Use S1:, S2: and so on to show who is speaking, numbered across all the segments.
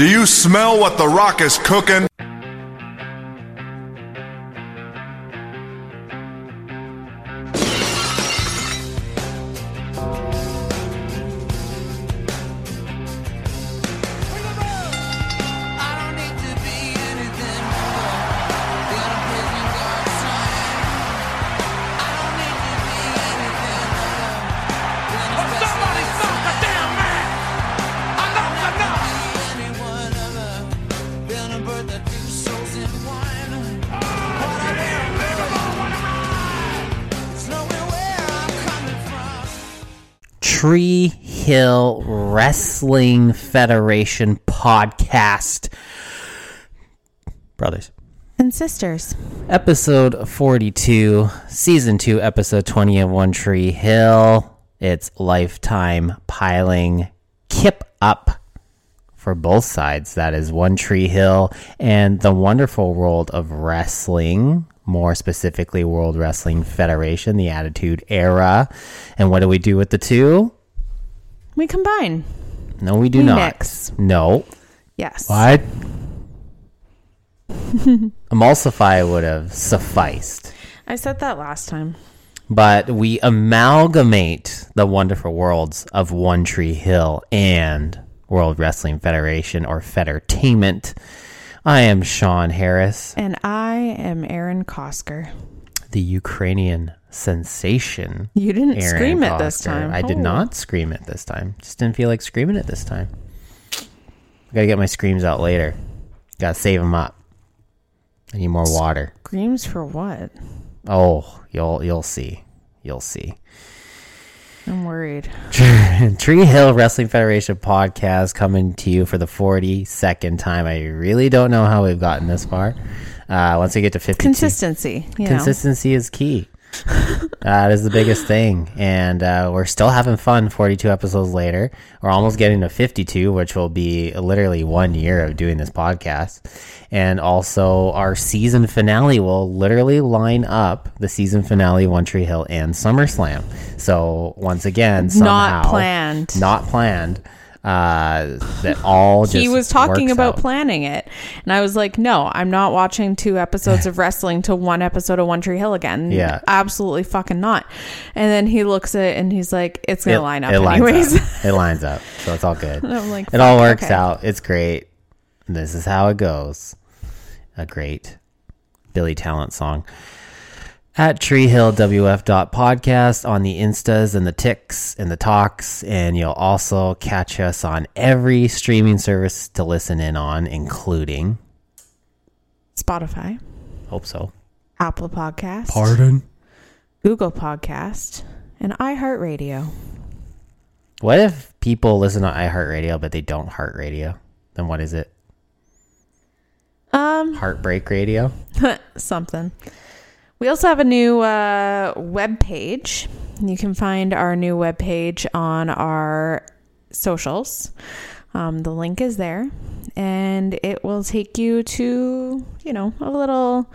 S1: Do you smell what The Rock is cooking?
S2: Hill Wrestling Federation podcast. Brothers.
S3: And sisters.
S2: Episode 42, season 2, episode 20 of One Tree Hill. It's lifetime piling kip up for both sides. That is One Tree Hill and the wonderful world of wrestling, more specifically, World Wrestling Federation, the Attitude Era. And what do we do with the two?
S3: We combine.
S2: No, we do
S3: We
S2: not.
S3: mix.
S2: No.
S3: Yes.
S2: What? Emulsify would have sufficed.
S3: I said that last time.
S2: But we amalgamate the wonderful worlds of One Tree Hill and World Wrestling Federation or Federtainment. I am Sean Harris,
S3: And I am Aaron Kosker.
S2: the Ukrainian sensation.
S3: You didn't
S2: Aaron
S3: scream it this time.
S2: I did
S3: Oh.
S2: not scream it this time. Just didn't feel like screaming it this time. I gotta get my screams out later. Gotta save them up. I need more water.
S3: Screams for what?
S2: Oh, you'll you'll see. You'll see.
S3: I'm worried.
S2: Tree Hill Wrestling Federation podcast coming to you for the 42nd time. I really don't know how we've gotten this far. Uh, once we get to 50,
S3: Consistency. You know.
S2: Consistency is key. That is the biggest thing. And uh, we're still having fun 42 episodes later. We're almost getting to 52, which will be literally one year of doing this podcast. And also, our season finale will literally line up the season finale, One Tree Hill, and SummerSlam. So, once again, somehow,
S3: Not planned.
S2: Not planned. Uh, that all just
S3: he was talking about
S2: out.
S3: planning it. And I was like, no, I'm not watching two episodes of wrestling to one episode of One Tree Hill again.
S2: Yeah.
S3: Absolutely fucking not. And then he looks at it and he's like, it's going to line up
S2: it lines
S3: anyways.
S2: up. It lines up. So it's all good.
S3: I'm like,
S2: it all works
S3: okay.
S2: out. It's great. This is how it goes. A great Billy Talent song. At treehillwf.podcast on the Instas and the Ticks and the Talks. And you'll also catch us on every streaming service to listen in on, including,
S3: Spotify,
S2: hope so.
S3: Apple Podcast,
S2: Pardon?
S3: Google Podcast, and iHeartRadio.
S2: What if people listen to iHeartRadio but they don't heart radio? Then what is it?
S3: Um,
S2: Heartbreak radio?
S3: something. We also have a new uh, web page. You can find our new web page on our socials. Um, the link is there, and it will take you to you know a little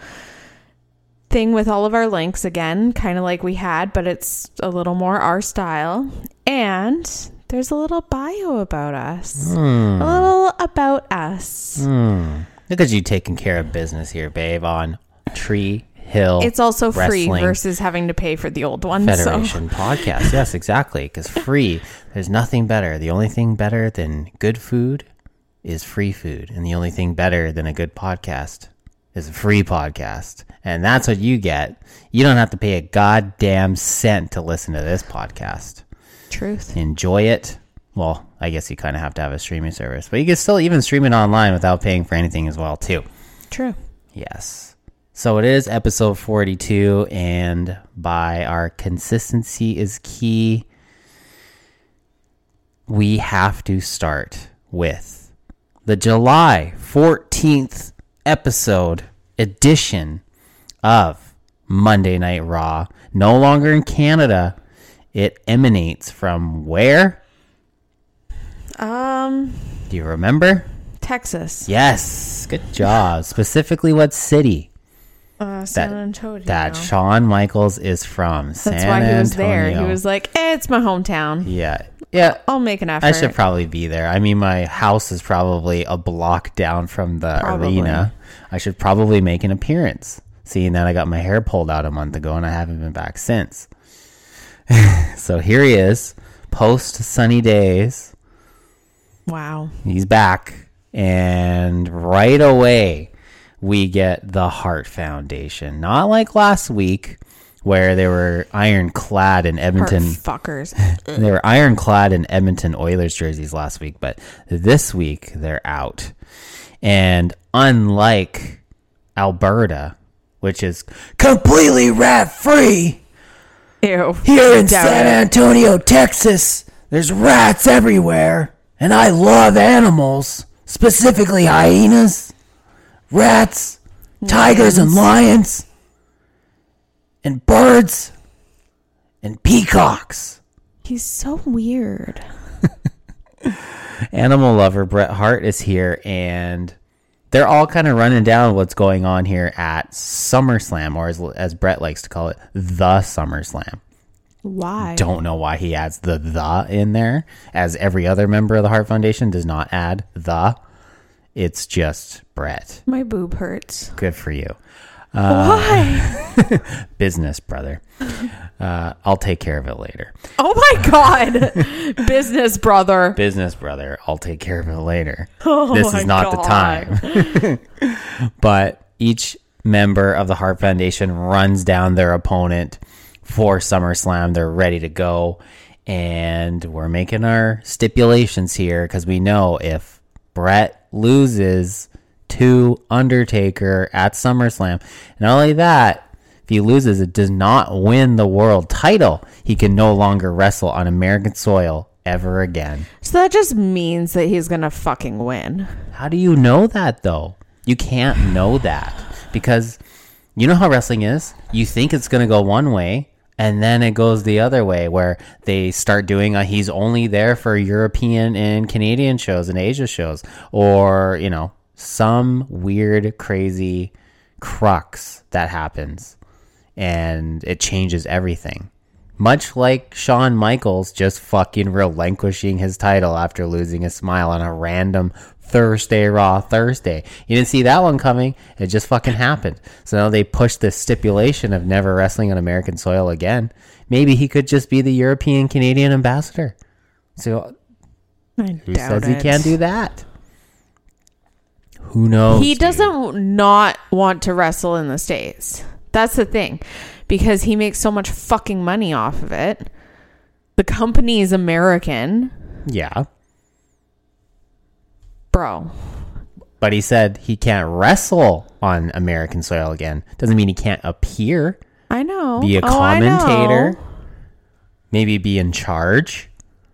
S3: thing with all of our links again, kind of like we had, but it's a little more our style. And there's a little bio about us, a little about us.
S2: Hmm. Look at you taking care of business here, babe, on Tree Hill.
S3: It's also free versus having to pay for the old one. So.
S2: Federation podcast. Yes, exactly. Because free, there's nothing better. The only thing better than good food is free food. And the only thing better than a good podcast is a free podcast. And that's what you get. You don't have to pay a goddamn cent to listen to this podcast.
S3: Truth.
S2: enjoy it. Well, I guess you kind of have to have a streaming service, but you can still even stream it online without paying for anything as well, too.
S3: True.
S2: Yes. So it is episode 42, and by our consistency is key, we have to start with the July 14th episode edition of Monday Night Raw. No longer in Canada. It emanates from where?
S3: Um,
S2: Do you remember?
S3: Texas.
S2: Yes. Good job. Specifically, what city?
S3: Uh, San Antonio.
S2: that Shawn Michaels is from.
S3: That's
S2: San
S3: why he was
S2: Antonio.
S3: there. He was like, eh, "It's my hometown.
S2: Yeah. Yeah.
S3: I'll make an effort."
S2: I should probably be there. I mean, my house is probably a block down from the
S3: Probably.
S2: arena. I should probably make an appearance, seeing that I got my hair pulled out a month ago and I haven't been back since. so here he is, post sunny days.
S3: wow.
S2: He's back. And right away, we get the Hart Foundation. Not like last week, where they were ironclad in
S3: Heart
S2: Edmonton.
S3: fuckers.
S2: They were ironclad in Edmonton Oilers jerseys last week, but this week they're out. And unlike Alberta, which is completely rat free, here in San. Antonio, Texas, there's rats everywhere. And I love animals, specifically hyenas, rats, tigers, and lions, and birds, and peacocks.
S3: He's so weird.
S2: animal lover Bret Hart is here, and they're all kind of running down what's going on here at SummerSlam, or as, as Bret likes to call it, the SummerSlam.
S3: Why?
S2: Don't know why he adds the the in there, as every other member of the Hart Foundation does not add the. It's just Bret.
S3: My boob hurts.
S2: Good for you.
S3: Why?
S2: Business, brother. Uh, I'll take care of it later.
S3: Oh my god. Business brother.
S2: business brother i'll take care of it later
S3: Oh
S2: this is not the time but each member of the hart foundation runs down their opponent for summerslam they're ready to go and we're making our stipulations here because we know if bret loses to undertaker at summerslam and not only that if he loses, it does not win the world title. He can no longer wrestle on American soil ever again.
S3: So that just means that he's gonna fucking win.
S2: How do you know that though? You can't know that because you know how wrestling is. You think it's going to go one way and then it goes the other way where they start doing a he's only there for European and Canadian shows and Asia shows or, you know, some weird crazy crux that happens and it changes everything. Much like Shawn Michaels just fucking relinquishing his title after losing a smile on a random Thursday Raw Thursday. You didn't see that one coming. It just fucking happened. So now they pushed the stipulation of never wrestling on American soil again. Maybe he could just be the European Canadian ambassador. So
S3: I
S2: who says he can't do that? Who knows?
S3: He doesn't not want to wrestle in the States. That's the thing. Because he makes so much fucking money off of it. The company is American.
S2: Yeah.
S3: Bro.
S2: But he said he can't wrestle on American soil again. Doesn't mean he can't appear,
S3: I know.
S2: be a
S3: Oh,
S2: commentator, maybe be in charge,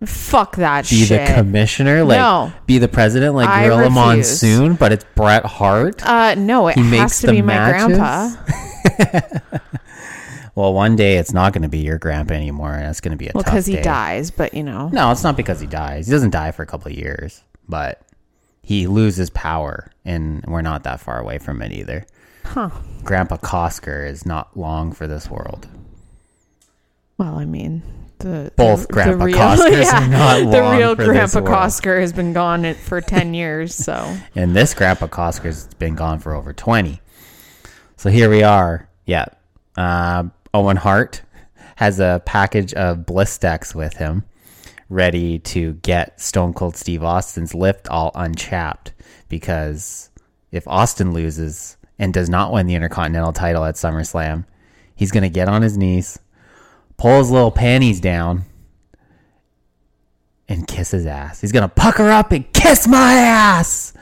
S3: Fuck that
S2: be
S3: shit.
S2: the commissioner, like
S3: No.
S2: be the president, like
S3: I
S2: Gorilla
S3: refuse.
S2: Monsoon. But it's Bret Hart.
S3: uh, no, it
S2: He
S3: has
S2: makes
S3: to
S2: the
S3: be my grandpa.
S2: Well, one day it's not going to be your grandpa anymore, and it's going to be a
S3: Well, because he dies, but you know.
S2: No, it's not because he dies. He doesn't die for a couple of years, but he loses power, and we're not that far away from it either.
S3: Huh.
S2: Grandpa Kosker is not long for this world.
S3: Well, I mean, the
S2: Both
S3: the,
S2: Grandpa
S3: the real,
S2: Koskers
S3: yeah,
S2: are not
S3: the real
S2: for
S3: Grandpa. Kosker has been gone for ten years. So
S2: And this Grandpa Kosker's been gone for over 20. So here we are. Yeah. Uh, Owen Hart has a package of Blistex with him, ready to get Stone Cold Steve Austin's lift all unchapped. Because if Austin loses and does not win the Intercontinental title at SummerSlam, he's going to get on his knees, pull his little panties down, and kiss his ass. He's gonna pucker up and kiss my ass.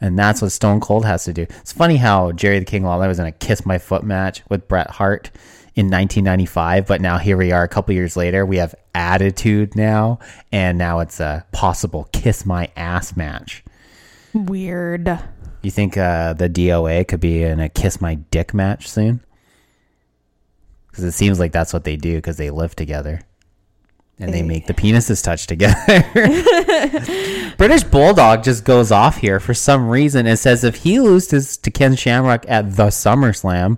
S2: And that's what Stone Cold has to do. It's funny how Jerry the King Lawler was in a kiss my foot match with Bret Hart in 1995, but now here we are a couple years later. We have attitude now, and now it's a possible kiss my ass match.
S3: weird.
S2: You think uh, the DOA could be in a kiss my dick match soon? Because it seems like that's what they do because they live together. And they make the penises touch together. British Bulldog just goes off here for some reason and says if he loses to Ken Shamrock at the SummerSlam,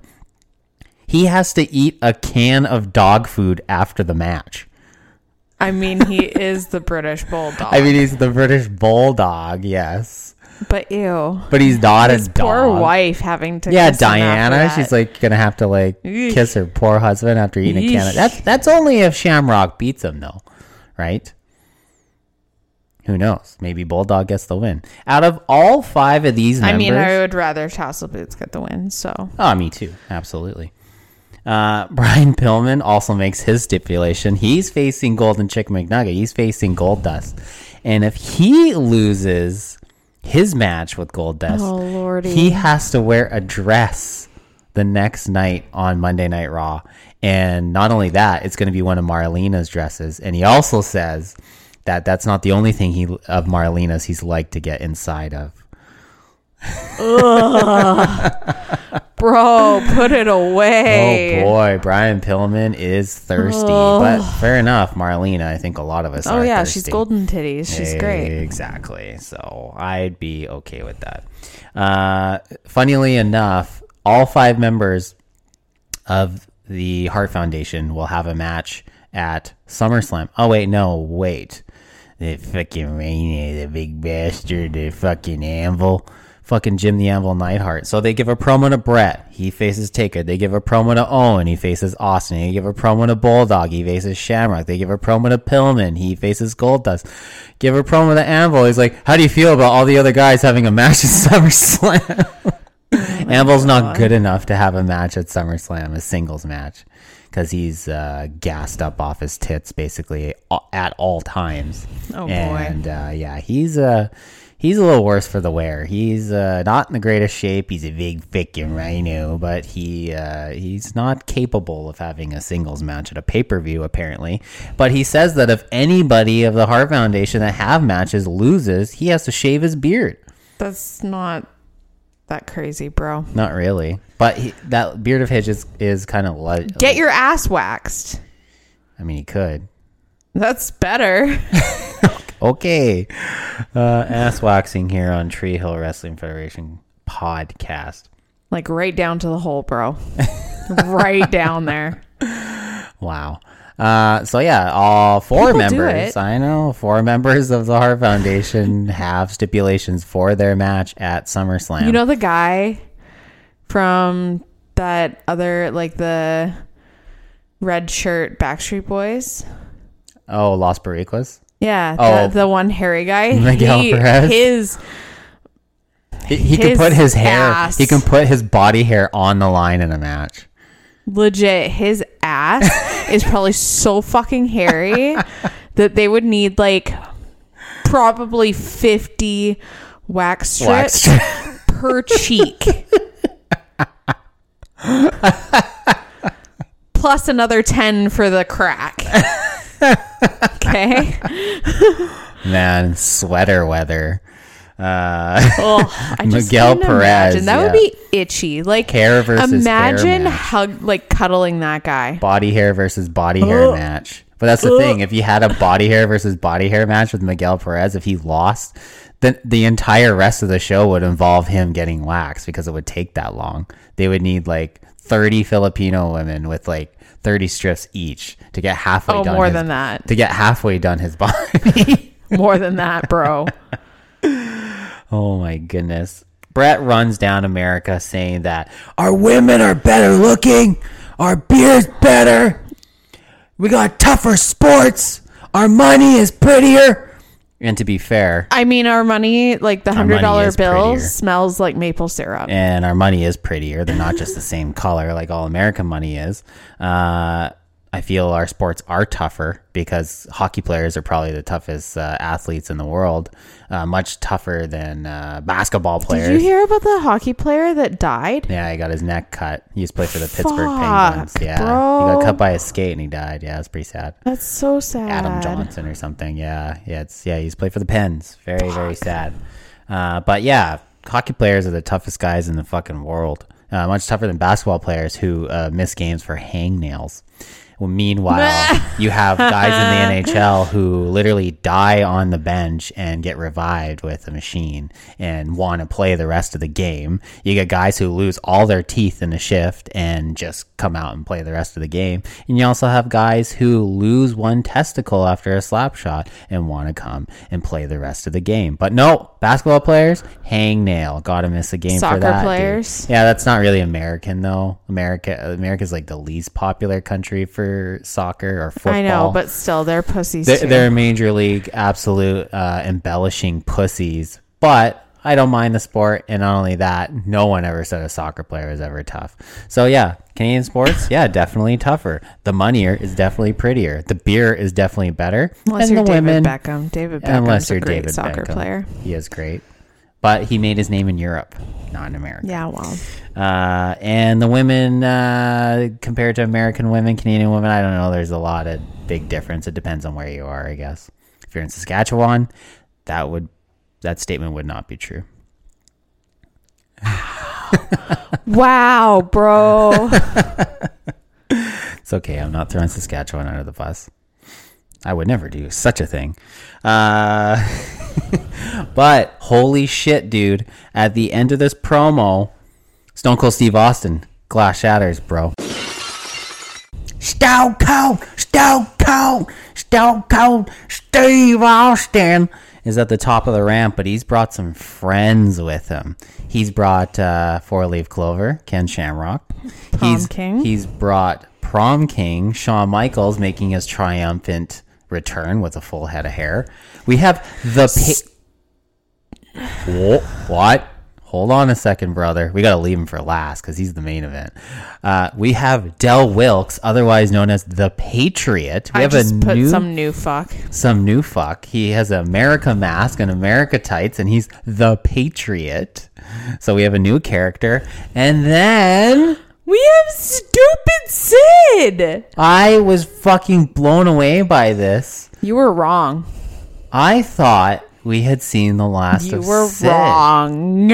S2: He has to eat a can of dog food after the match.
S3: I mean, he is the British bulldog.
S2: I mean, he's the British bulldog, yes,
S3: but ew.
S2: but he's not
S3: His
S2: a dog.
S3: poor wife having to.
S2: Yeah,
S3: kiss him after
S2: Diana. She's like gonna have to like
S3: Eesh.
S2: kiss her poor husband after eating a can. Of, that's that's only if Shamrock beats him, though, right? Who knows? Maybe Bulldog gets the win. Out of all five of these members,
S3: I mean, I would rather Tassel Boots get the win. So
S2: Oh, me too. Absolutely. Uh, Brian Pillman also makes his stipulation. He's facing Golden Chick McNugget. He's facing Goldust. And if he loses his match with Goldust,
S3: Oh,
S2: he has to wear a dress the next night on Monday Night Raw. And not only that, it's going to be one of Marlena's dresses. And he also says that that's not the only thing he of Marlena's he's like to get inside of.
S3: bro, put it away.
S2: Oh boy, Brian Pillman is thirsty, but fair enough. Marlena, I think a lot of us.
S3: Oh yeah,
S2: thirsty.
S3: she's golden titties. She's great.
S2: Exactly. So I'd be okay with that. Uh, funnily enough, all five members of the Hart Foundation will have a match at SummerSlam. Oh wait, no, wait. The fucking Rainy, the big bastard, the fucking Anvil. Fucking Jim the Anvil Neidhart. So they give a promo to Bret. He faces Taker. They give a promo to Owen. He faces Austin. They give a promo to Bulldog. He faces Shamrock. They give a promo to Pillman. He faces Goldust. Give a promo to Anvil. He's like, how do you feel about all the other guys having a match at SummerSlam? Anvil's not good enough to have a match at SummerSlam, a singles match, because he's uh, gassed up off his tits basically at all times.
S3: Oh, boy.
S2: And uh, yeah, he's uh, he's a little worse for the wear. He's uh, not in the greatest shape. He's a big fucking rhino, but he uh, he's not capable of having a singles match at a pay per view apparently. But he says that if anybody of the Hart Foundation that have matches loses, he has to shave his beard.
S3: That's not that crazy, bro.
S2: Not really, but he, that beard of his is, is kind of like.
S3: Get your ass waxed.
S2: I mean, he could.
S3: That's better.
S2: Okay, uh, ass waxing here on Tree Hill Wrestling Federation podcast.
S3: like right down to the hole, bro. right down there.
S2: Wow. Uh, so yeah, all four
S3: People
S2: members. I know four members of the Hart Foundation have stipulations for their match at SummerSlam.
S3: You know the guy from that other like the red shirt Backstreet Boys?
S2: oh, Los Boricuas.
S3: Yeah,
S2: Oh.
S3: the, the one hairy guy.
S2: Miguel
S3: he,
S2: Perez?
S3: His
S2: He, he can put his hair.
S3: ass.
S2: He can put his body hair on the line in a match.
S3: legit his ass is probably so fucking hairy that they would need like probably 50 wax
S2: Wax
S3: strips per cheek plus another 10 for the crack okay
S2: Man, sweater weather. Uh,
S3: oh i just
S2: Miguel
S3: can't
S2: Perez,
S3: imagine. that
S2: yeah.
S3: would be itchy like
S2: Hair versus hair
S3: imagine
S2: match.
S3: hug like cuddling that guy
S2: body hair versus body hair match. But that's the thing. If you had a body hair versus body hair match with Miguel Perez, if he lost, then the entire rest of the show would involve him getting waxed because it would take that long. They would need like 30 Filipino women with like 30 strips each to get halfway
S3: Oh,
S2: done.
S3: more
S2: his-
S3: than that.
S2: To get halfway done his body.
S3: more than that bro
S2: oh my goodness. Bret runs down America saying that our women are better looking, our beer's better, we got tougher sports, our money is prettier. And to be fair,
S3: I mean, our money, like the hundred dollar bill,
S2: prettier.
S3: smells like maple syrup.
S2: and our money is prettier. They're not just the same color like all American money is. Uh, I feel our sports are tougher because hockey players are probably the toughest uh, athletes in the world, uh, much tougher than uh, basketball players.
S3: Did you hear about the hockey player that died?
S2: Yeah, he got his neck cut. He used to play for the Pittsburgh
S3: Fuck,
S2: Penguins. Yeah,
S3: bro.
S2: he got cut by a skate and he died. Yeah, it's pretty sad.
S3: That's so sad.
S2: Adam Johnson or something. Yeah, yeah, it's yeah. He's played for the Pens. Very very sad. Uh, but yeah, hockey players are the toughest guys in the fucking world. Uh, much tougher than basketball players who uh, miss games for hangnails. Well, meanwhile, you have guys in the NHL who literally die on the bench and get revived with a machine and want to play the rest of the game. You get guys who lose all their teeth in a shift and just come out and play the rest of the game. And you also have guys who lose one testicle after a slap shot and want to come and play the rest of the game. But no, basketball players, hang nail. Gotta miss a game
S3: Soccer
S2: for that. dude.
S3: players?
S2: Yeah, that's not really American though. America America's like the least popular country for soccer or football.
S3: I know, but still, they're pussies
S2: they're,
S3: too.
S2: they're major league absolute uh, embellishing pussies. But I don't mind the sport, and not only that, no one ever said a soccer player is ever tough. So yeah, Canadian sports, yeah, definitely tougher. The money is definitely prettier. The beer is definitely better.
S3: Unless
S2: and
S3: you're
S2: the
S3: David
S2: women,
S3: Beckham. David Beckham's
S2: unless you're
S3: great
S2: David
S3: soccer
S2: Beckham.
S3: player.
S2: he is great. But he made his name in Europe, not in America.
S3: Yeah, well,
S2: Uh, and the women, uh, compared to American women, Canadian women, I don't know. There's a lot of big difference. It depends on where you are, I guess. If you're in Saskatchewan, that would that statement would not be true.
S3: wow, bro.
S2: It's okay. I'm not throwing Saskatchewan under the bus. I would never do such a thing. Uh, but holy shit, dude! At the end of this promo, Stone Cold Steve Austin, glass shatters, bro. Stone Cold, Stone Cold, Stone Cold Steve Austin is at the top of the ramp, but he's brought some friends with him. He's brought uh, Four Leaf Clover, Ken Shamrock.
S3: Prom
S2: he's,
S3: King.
S2: He's brought Prom King, Shawn Michaels, making his triumphant return with a full head of hair. We have the. Pa- Wha- what? Hold on a second, brother. We gotta leave him for last because he's the main event. Uh, we have Del Wilkes, otherwise known as the Patriot. We
S3: I
S2: have a new
S3: some new fuck.
S2: some new fuck. He has an America mask and America tights, and he's the Patriot. So we have a new character, and then
S3: We have stupid Sid.
S2: I was fucking blown away by this.
S3: You were wrong.
S2: I thought we had seen the last of Sid.
S3: You
S2: of
S3: were
S2: Sid.
S3: wrong.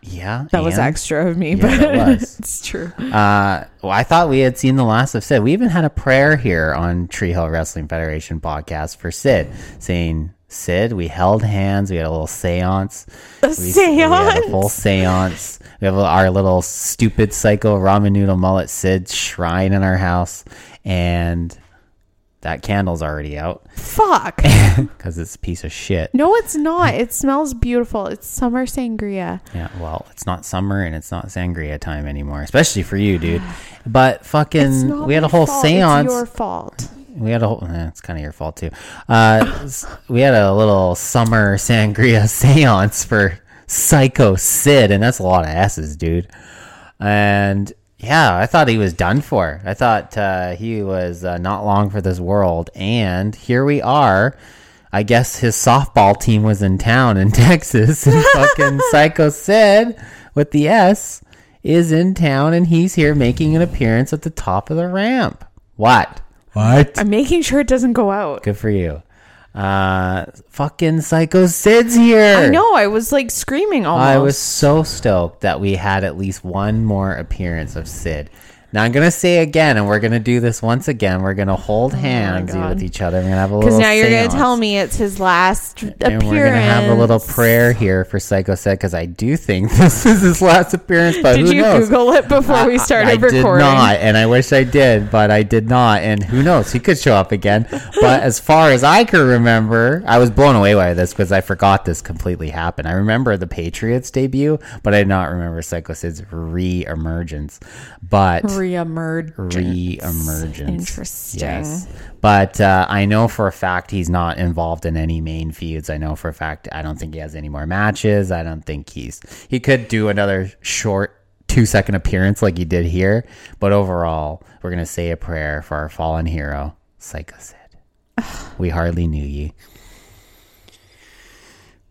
S3: Yeah, that
S2: Yeah,
S3: was extra of me,
S2: Yeah,
S3: but
S2: it was.
S3: it's true.
S2: Uh, well, I thought we had seen the last of Sid. We even had a prayer here on Tree Hill Wrestling Federation podcast for Sid, saying, "Sid, we held hands. We had a little séance.
S3: A
S2: We, we had a full
S3: seance.
S2: We have our little stupid psycho ramen noodle mullet Sid shrine in our house, and that candle's already out
S3: Fuck.
S2: because it's a piece of shit.
S3: No, it's not. It smells beautiful. It's summer sangria.
S2: Yeah, well, it's not summer and it's not sangria time anymore, especially for you, dude. But fucking, we had a whole
S3: fault.
S2: séance.
S3: It's your fault.
S2: We had a whole. Eh, it's kind of your fault too. Uh, we had a little summer sangria séance for Psycho Sid, and that's a lot of S's, dude. And yeah, I thought he was done for. I thought uh, he was uh, not long for this world, and here we are. I guess his softball team was in town in Texas, and fucking Psycho Sid with the S is in town, and he's here making an appearance at the top of the ramp. What? What?
S3: I'm making sure it doesn't go out.
S2: Good for you. Uh, fucking Psycho Sid's here.
S3: I know. I was like screaming almost.
S2: I was so stoked that we had at least one more appearance of Sid. Now I'm gonna say again, and we're gonna do this once again. We're gonna hold oh hands
S3: Oh God.
S2: with each other. We're gonna have a little.
S3: Because now you're going to tell me it's his last
S2: And
S3: appearance.
S2: we're gonna have a little prayer here for Psycho because I do think this is his last appearance. But
S3: Did you
S2: knows?
S3: Google it before we started
S2: I, I
S3: recording?
S2: did not, and I wish I did, but I did not. And who knows? He could show up again. But as far as I can remember, I was blown away by this because I forgot this completely happened. I remember the Patriots debut, but I did not remember Psycho Sid's re-emergence. But
S3: Reemergence.
S2: re-emergence.
S3: Interesting.
S2: Yes. But uh, I know for a fact he's not involved in any main feuds. I know for a fact I don't think he has any more matches. I don't think he's he could do another short two second appearance like he did here. But overall, we're gonna say a prayer for our fallen hero, Psycho Sid. we hardly knew ye.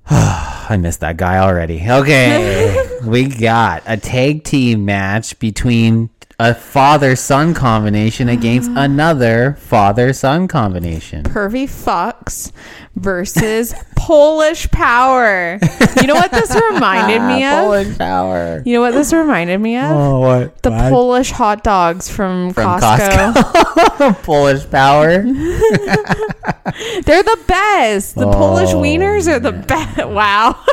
S2: I missed that guy already. Okay. we got a tag team match between a father son combination against mm-hmm. another father son combination.
S3: Pervy fucks versus Polish power. You know what this reminded me ah, of?
S2: Polish power.
S3: You know what this reminded me of?
S2: Oh, what?
S3: the Polish hot dogs from,
S2: From
S3: Costco.
S2: Costco. Polish power.
S3: They're the best. The Polish
S2: Oh,
S3: wieners are the best. Wow.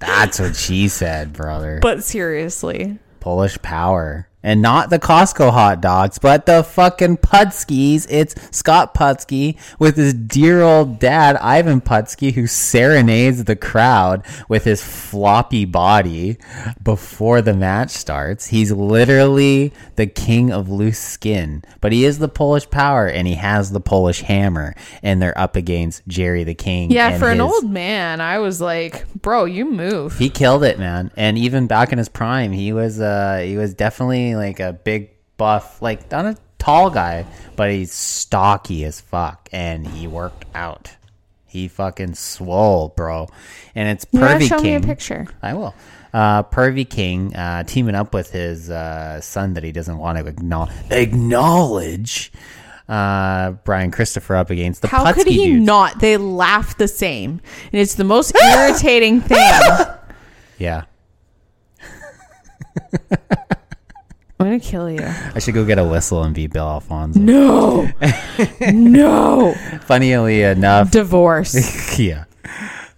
S2: That's what she said, brother.
S3: but seriously.
S2: Polish power. And not the Costco hot dogs, but the fucking Putskis. It's Scott Putski with his dear old dad, Ivan Putski, who serenades the crowd with his floppy body before the match starts. He's literally the king of loose skin, but he is the Polish power and he has the Polish hammer. And they're up against Jerry the King.
S3: Yeah, for an old man, I was like, bro, you move.
S2: he killed it, man. And even back in his prime, he was uh he was definitely like a big buff, like not a tall guy, but he's stocky as fuck and he worked out. He fucking swole, bro. And it's
S3: You
S2: Pervy
S3: show
S2: King.
S3: me a picture.
S2: I will. Uh, Pervy King uh, teaming up with his uh, son that he doesn't want to acknow- acknowledge. Uh, Brian Christopher up against the
S3: How could he
S2: dudes.
S3: not? They laugh the same. And it's the most irritating thing.
S2: Yeah,
S3: I'm to kill you.
S2: I should go get a whistle and be Bill Alfonso.
S3: No. no.
S2: Funnily enough,
S3: Divorce.
S2: yeah.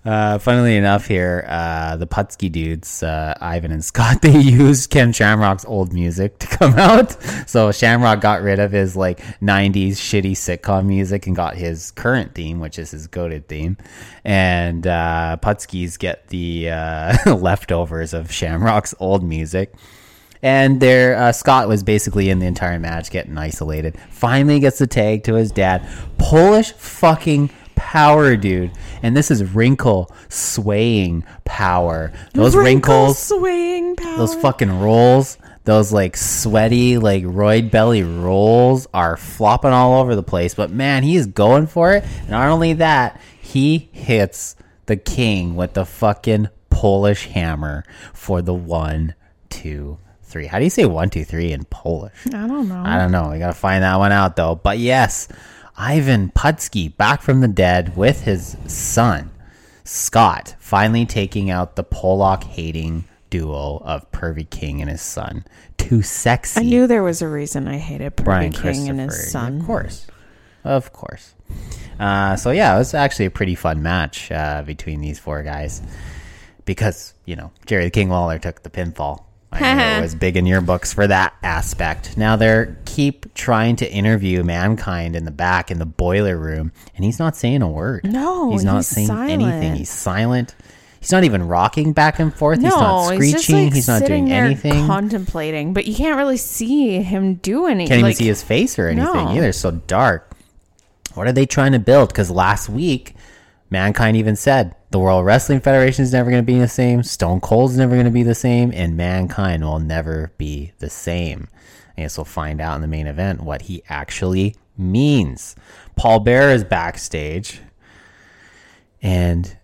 S2: Uh, funnily enough, here uh, the Putski dudes, uh, Ivan and Scott, they used Ken Shamrock's old music to come out. So Shamrock got rid of his like '90s shitty sitcom music and got his current theme, which is his goaded theme. And uh, Putskis get the uh, leftovers of Shamrock's old music. And there, uh, Scott was basically in the entire match getting isolated. Finally gets the tag to his dad. Polish fucking power, dude. And this is wrinkle swaying power. Those wrinkles,
S3: swaying power.
S2: those fucking rolls, those like sweaty, like roid belly rolls are flopping all over the place. But man, he is going for it. And not only that, he hits the king with the fucking Polish hammer for the one, two, three. How do you say one, two, three in Polish?
S3: I don't know.
S2: I don't know. We gotta find that one out though. But yes, Ivan Putski back from the dead with his son Scott, finally taking out the Pollock hating duo of Pervy King and his son. Too sexy.
S3: I knew there was a reason I hated Pervy
S2: Brian
S3: King and his son.
S2: Of course. Of course. Uh, so yeah, it was actually a pretty fun match uh, between these four guys because you know Jerry the King Lawler took the pinfall. I was big in your books for that aspect. Now they're keep trying to interview mankind in the back in the boiler room, and he's not saying a word.
S3: No,
S2: he's not
S3: he's
S2: saying anything. He's silent. He's not even rocking back and forth. he's not
S3: No,
S2: screeching.
S3: he's just like
S2: he's not doing
S3: there
S2: anything.
S3: contemplating, but you can't really see him do anything.
S2: can't even
S3: like,
S2: see his face or anything
S3: No.
S2: either. So dark. What are they trying to build? Because last week, Mankind even said the World Wrestling Federation is never going to be the same. Stone Cold's never going to be the same, and Mankind will never be the same. I guess we'll find out in the main event what he actually means. Paul Bearer is backstage, and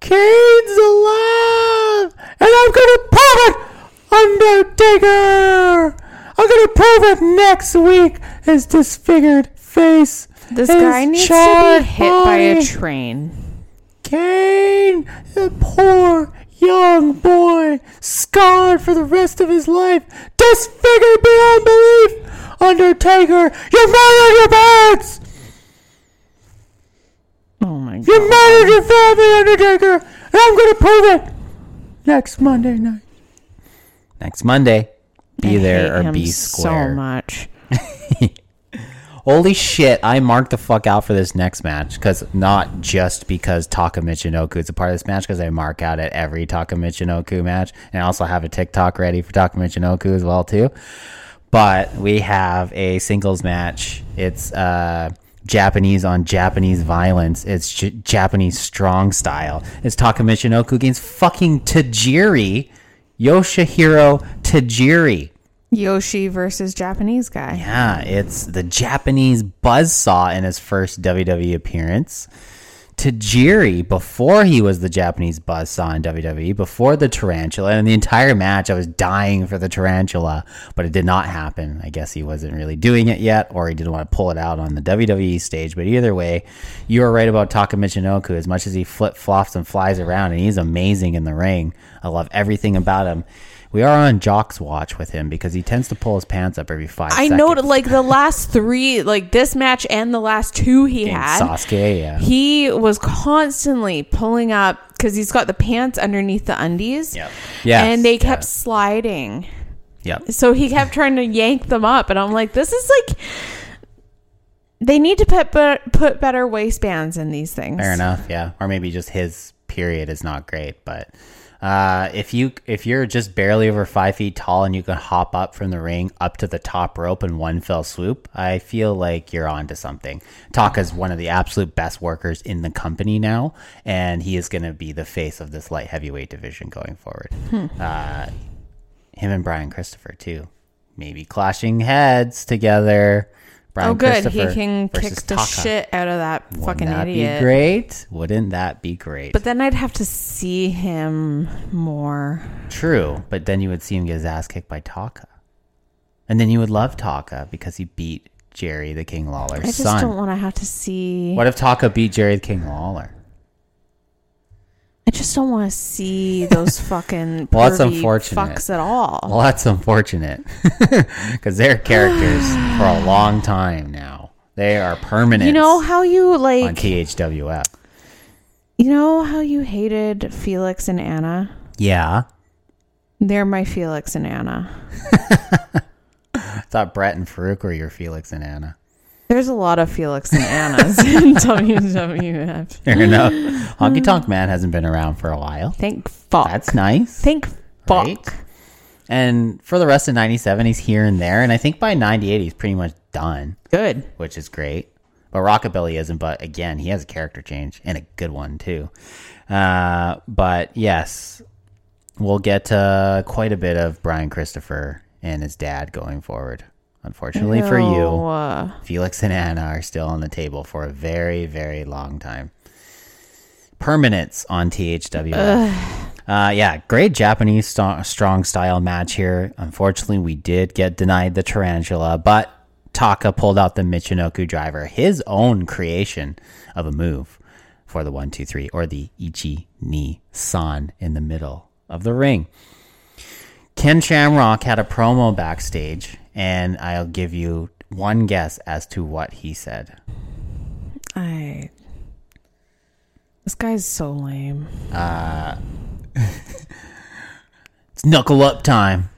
S2: Kane's alive, and I'm gonna prove it, Undertaker. I'm gonna prove it next week. His disfigured face.
S3: This guy needs to be hit by a train.
S2: Kane, the poor young boy, scarred for the rest of his life, disfigured beyond belief. Undertaker, you're murdered your parents.
S3: Oh my god.
S2: You murdered your family, Undertaker, and I'm gonna prove it next Monday night. Next Monday, be
S3: I hate
S2: there or
S3: him
S2: be
S3: so
S2: square.
S3: much.
S2: Holy shit, I marked the fuck out for this next match because not just because Taka Michinoku is a part of this match, because I mark out at every Taka Michinoku match, and I also have a TikTok ready for Taka Michinoku as well too. But we have a singles match. It's uh, Japanese on Japanese violence. It's J- Japanese strong style. It's Taka Michinoku against fucking Tajiri, Yoshihiro Tajiri.
S3: Yoshi versus Japanese guy.
S2: Yeah, it's the Japanese buzzsaw in his first WWE appearance. Tajiri before he was the Japanese buzzsaw in WWE, before the tarantula. And the entire match, I was dying for the tarantula, but it did not happen. I guess he wasn't really doing it yet, or he didn't want to pull it out on the WWE stage. But either way, you are right about Taka Michinoku. As much as he flip flops and flies around, and he's amazing in the ring, I love everything about him. We are on Jock's watch with him because he tends to pull his pants up every five
S3: I know, like the last three, like this match and the last two he
S2: Against
S3: had.
S2: Sasuke, yeah.
S3: He was constantly pulling up because he's got the pants underneath the undies.
S2: Yep. Yes,
S3: and they kept sliding.
S2: Yep.
S3: So he kept trying to yank them up, and I'm like, this is like. They need to put be- put better waistbands in these things.
S2: Fair enough, yeah. Or maybe just his period is not great, but uh, if you if you're just barely over five feet tall and you can hop up from the ring up to the top rope in one fell swoop, I feel like you're onto something. Taka's one of the absolute best workers in the company now, and he is going to be the face of this light heavyweight division going forward. Uh, him and Brian Christopher too, maybe clashing heads together. Brian
S3: Oh, good. He can kick the
S2: Taka.
S3: shit out of that
S2: Wouldn't
S3: fucking
S2: that
S3: idiot.
S2: be great? Wouldn't that be great?
S3: But then I'd have to see him more.
S2: True, but then you would see him get his ass kicked by Taka, and then you would love Taka because he beat Jerry the King Lawler's son.
S3: I just
S2: son.
S3: don't want to have to see.
S2: what if Taka beat Jerry the King Lawler?
S3: I just don't want to see those fucking
S2: Well, that's unfortunate.
S3: fucks at all.
S2: Well, that's unfortunate because they're characters for a long time now. They are permanent.
S3: you know how you
S2: on
S3: like.
S2: THWF.
S3: You know how you hated Felix and Anna.
S2: Yeah,
S3: They're my Felix and Anna.
S2: I thought Bret and Faarooq were your Felix and Anna.
S3: There's a lot of Felix and Annas in WWF.
S2: Fair enough. Honky Tonk Man hasn't been around for a while.
S3: Thank fuck.
S2: That's nice.
S3: Thank fuck.
S2: Right? And for the rest of 97, he's here and there. And I think by 98, he's pretty much done,
S3: Good.
S2: which is great. But Rockabilly isn't. But again, he has a character change and a good one, too. Uh, but yes, we'll get uh, quite a bit of Brian Christopher and his dad going forward. Unfortunately for you, Felix and Anna are still on the table for a very, very long time. Permanence on THW. Uh, yeah, great Japanese st- strong style match here. Unfortunately, we did get denied the tarantula, but Taka pulled out the Michinoku driver, his own creation of a move for the one, two, three, or the Ichi ni san in the middle of the ring. Ken Shamrock had a promo backstage, and I'll give you one guess as to what he said.
S3: I. This guy's so lame. Uh.
S2: it's knuckle up time.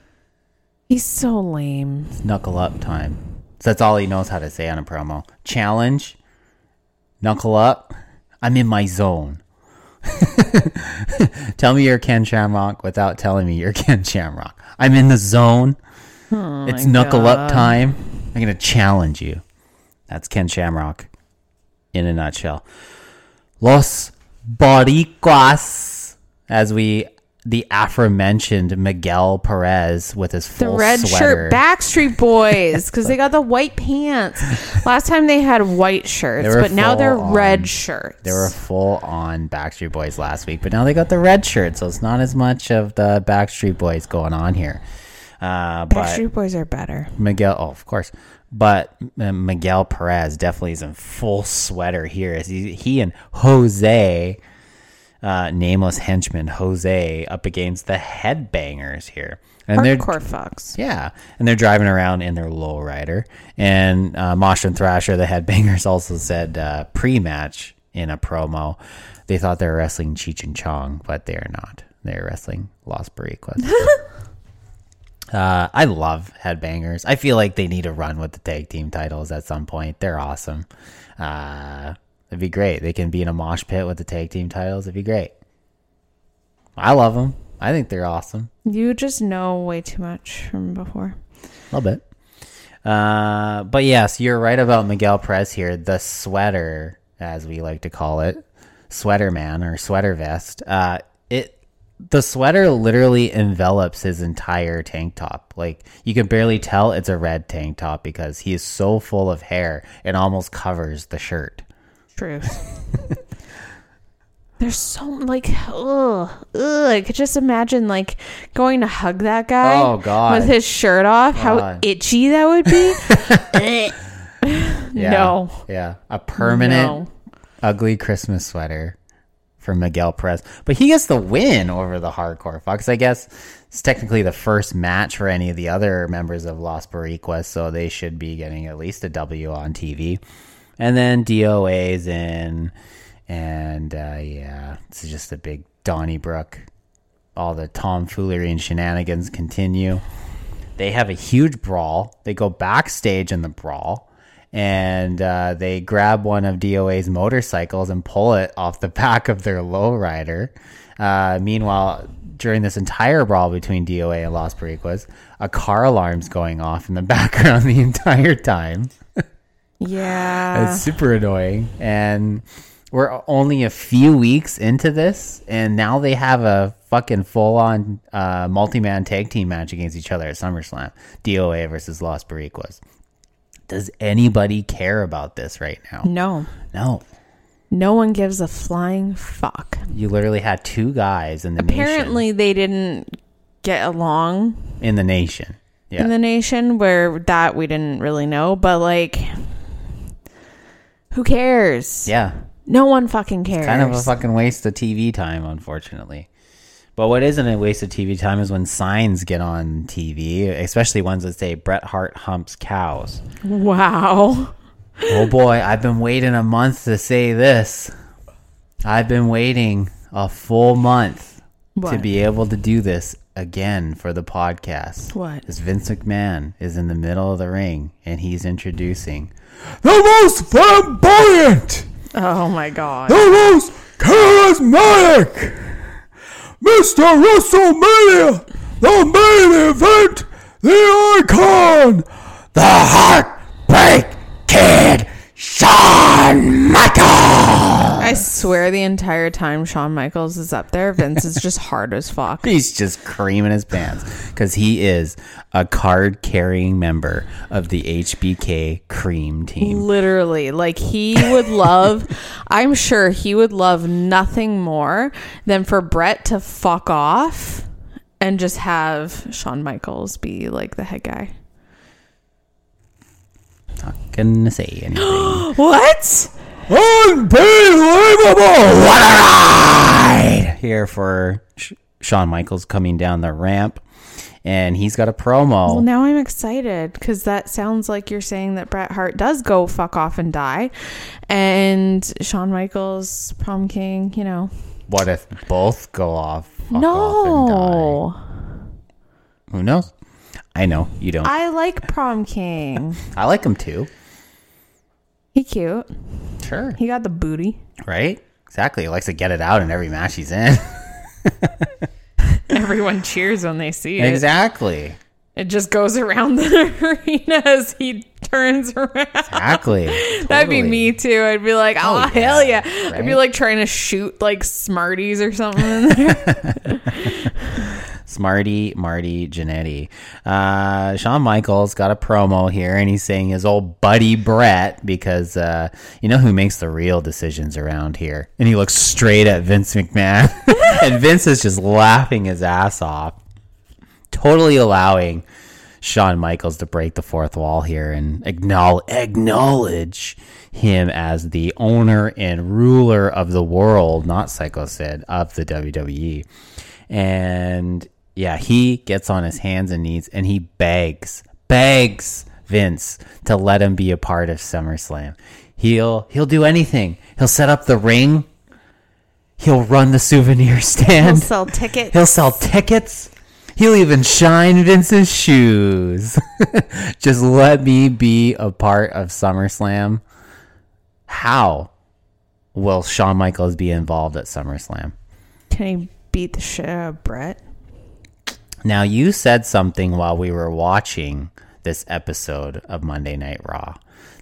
S3: He's so lame.
S2: It's knuckle up time. So that's all he knows how to say on a promo. Challenge, knuckle up. I'm in my zone. Tell me you're Ken Shamrock without telling me you're Ken Shamrock. I'm in the zone. Oh it's knuckle up time. I'm going to challenge you. That's Ken Shamrock in a nutshell. Los Boricuas, as we the aforementioned Miguel Perez with his full The
S3: red
S2: sweater.
S3: shirt Backstreet Boys because they got the white pants. Last time they had white shirts,
S2: They were
S3: but now they're
S2: on-
S3: red shirts.
S2: They were full on Backstreet Boys last week, but now they got the red shirt, so it's not as much of the Backstreet Boys going on here. Uh, but
S3: Backstreet Boys are better.
S2: Miguel, oh, of course, but uh, Miguel Perez definitely is in full sweater here. He, he and Jose, uh, nameless henchman Jose, up against the headbangers here, and they're
S3: Hardcore fucks.
S2: yeah, and they're driving around in their lowrider. And uh, Mosh and Thrasher, the headbangers, also said uh, pre-match in a promo, they thought they were wrestling Cheech and Chong, but they are not. They're wrestling Los Boricuas. uh, I love headbangers. I feel like they need to run with the tag team titles at some point. They're awesome. Uh, it'd be great. They can be in a mosh pit with the tag team titles. It'd be great. I love them. I think they're awesome.
S3: You just know way too much from before.
S2: A little bit. Uh, but yes, you're right about Miguel Perez here. The sweater, as we like to call it, sweater man or sweater vest. Uh, the sweater literally envelops his entire tank top. Like you can barely tell it's a red tank top because he is so full of hair it almost covers the shirt.
S3: Truth. There's so like, ugh, ugh. I could just imagine like going to hug that guy.
S2: Oh, God.
S3: with his shirt off. How itchy that would be.
S2: Yeah.
S3: No.
S2: Yeah. A permanent
S3: No.
S2: ugly Christmas sweater for Miguel Perez. But he gets the win over the hardcore Fox. I guess it's technically the first match for any of the other members of Los Boricuas, so they should be getting at least a W on TV. And then DOA's in, and uh, yeah, it's just a big Donnybrook. All the tomfoolery and shenanigans continue. They have a huge brawl. They go backstage in the brawl and uh, they grab one of DOA's motorcycles and pull it off the back of their lowrider. Uh, meanwhile, during this entire brawl between DOA and Los Boricuas, a car alarm's going off in the background the entire time.
S3: Yeah.
S2: It's super annoying. And we're only a few weeks into this, and now they have a fucking full on uh, multi man tag team match against each other at SummerSlam DOA versus Los Boricuas. Does anybody care about this right now?
S3: no.
S2: No.
S3: No one gives a flying fuck.
S2: You literally had two guys in the
S3: Apparently, they didn't get along.
S2: In the nation. Yeah.
S3: in the nation where that we didn't really know, but like, who cares?
S2: yeah.
S3: No one fucking cares.
S2: Kind of a fucking waste of TV time, unfortunately. But what isn't a waste of TV time is when signs get on TV, especially ones that say Bret Hart humps cows.
S3: wow.
S2: oh boy, I've been waiting a month to say this. I've been waiting a full month to be able to do this again for the podcast.
S3: What?
S2: Because Vince McMahon is in the middle of the ring and he's introducing the most flamboyant,
S3: Oh my god.
S2: the most charismatic, Mr. WrestleMania, the main event, the icon, the Heartbreak Kid, Shawn Michaels.
S3: I swear the entire time Shawn Michaels is up there, Vince is just hard as fuck.
S2: He's just creaming his pants because he is a card carrying member of the HBK Cream Team.
S3: Literally, like he would love, I'm sure he would love nothing more than for Bret to fuck off and just have Shawn Michaels be like the head guy.
S2: Not gonna say anything.
S3: What?
S2: Unbelievable! What a ride! Here for Sh- Shawn Michaels coming down the ramp, and he's got a promo.
S3: Well, now I'm excited because that sounds like you're saying that Bret Hart does go fuck off and die, and Shawn Michaels, prom king, you know.
S2: what if both go off? fuck off and
S3: no,
S2: die? Who knows? I know you don't. I,
S3: I like prom king.
S2: I like him too.
S3: He cute.
S2: Sure.
S3: He got the booty.
S2: Right? Exactly. He likes to get it out in every match he's in.
S3: Everyone cheers when they see it.
S2: exactly.
S3: It just goes around the arena as he turns around.
S2: Exactly.
S3: That'd be me too. I'd be like, oh,
S2: Oh, yeah.
S3: hell yeah. I'd be like trying to shoot like Smarties or something in there.
S2: Smarty Marty Jannetty. Uh, Shawn Michaels got a promo here, and he's saying his old buddy Bret because uh, you know who makes the real decisions around here. And he looks straight at Vince McMahon, and Vince is just laughing his ass off, totally allowing Shawn Michaels to break the fourth wall here and acknowledge, acknowledge him as the owner and ruler of the world, not Psycho Sid, of the WWE. And yeah, he gets on his hands and knees and he begs, begs Vince to let him be a part of SummerSlam. He'll he'll do anything. He'll set up the ring. He'll run the souvenir stand.
S3: He'll sell tickets.
S2: He'll sell tickets. He'll even shine Vince's shoes. Just let me be a part of SummerSlam. How will Shawn Michaels be involved at SummerSlam?
S3: Can he beat the shit out of Bret?
S2: Now, you said something while we were watching this episode of Monday Night Raw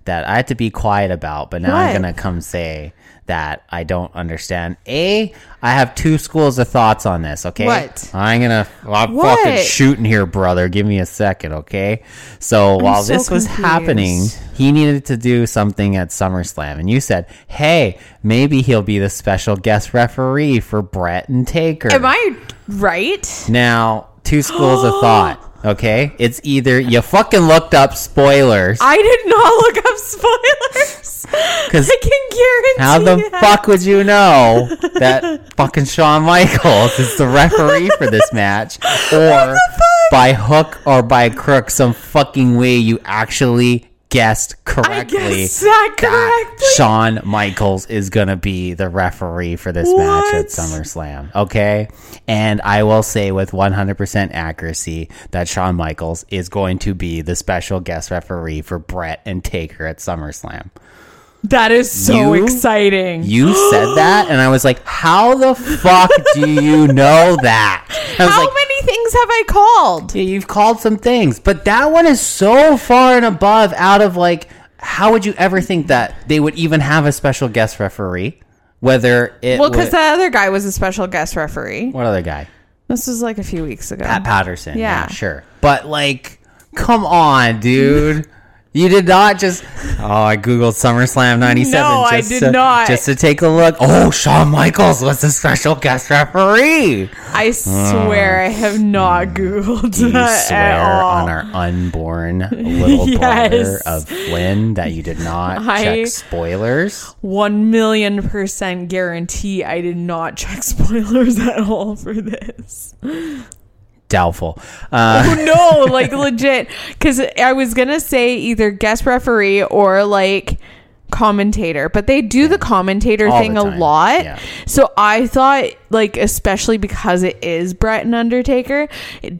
S2: that I had to be quiet about, but now I'm going to come say that I don't understand. A, I have two schools of thoughts on this, okay?
S3: What?
S2: I'm going to, I'm
S3: What?
S2: fucking shooting here, brother. Give me a second, okay? So while
S3: so
S2: this was happening, he needed to do something at SummerSlam. And you said, hey, maybe he'll be the special guest referee for Bret and Taker.
S3: Am I right?
S2: Now, two schools of thought. Okay, it's either you fucking looked up spoilers
S3: I did not look up spoilers.
S2: because
S3: I can guarantee
S2: how the
S3: that.
S2: fuck would you know that fucking Shawn Michaels is the referee for this match, or by hook or by crook, some fucking way you actually guessed correctly I
S3: guessed that correctly.
S2: Shawn Michaels is gonna be the referee for this match at SummerSlam. Okay, and I will say with 100% accuracy that Shawn Michaels is going to be the special guest referee for Bret and Taker at SummerSlam.
S3: That is so
S2: You-
S3: exciting.
S2: You said that, and I was like, "How the fuck do you know that?" I was
S3: How
S2: like,
S3: many things have I called?
S2: "Yeah, "You've called some things, but that one is so far and above out of like, how would you ever think that they would even have a special guest referee? Whether it
S3: Well, because
S2: would-
S3: the other guy was a special guest referee.
S2: what other guy?
S3: This was like a few weeks ago.
S2: Pat Patterson. Yeah.
S3: Yeah.
S2: sure. But like, come on, dude. You did not just. Oh, I googled SummerSlam '97.
S3: No, I did
S2: to,
S3: not.
S2: Just to take a look. Oh, Shawn Michaels was the special guest referee.
S3: I swear I have not hmm. Googled
S2: You
S3: that
S2: swear
S3: at all.
S2: on our unborn little brother of Flynn that you did not
S3: I-
S2: check spoilers.
S3: One million percent guarantee I did not check spoilers at all for this.
S2: Doubtful. Uh,
S3: no, like legit. Because I was gonna say either guest referee or like commentator, but they do the commentator
S2: All
S3: thing
S2: the
S3: a lot.
S2: yeah.
S3: So I thought, like, especially because it is Bret and Undertaker,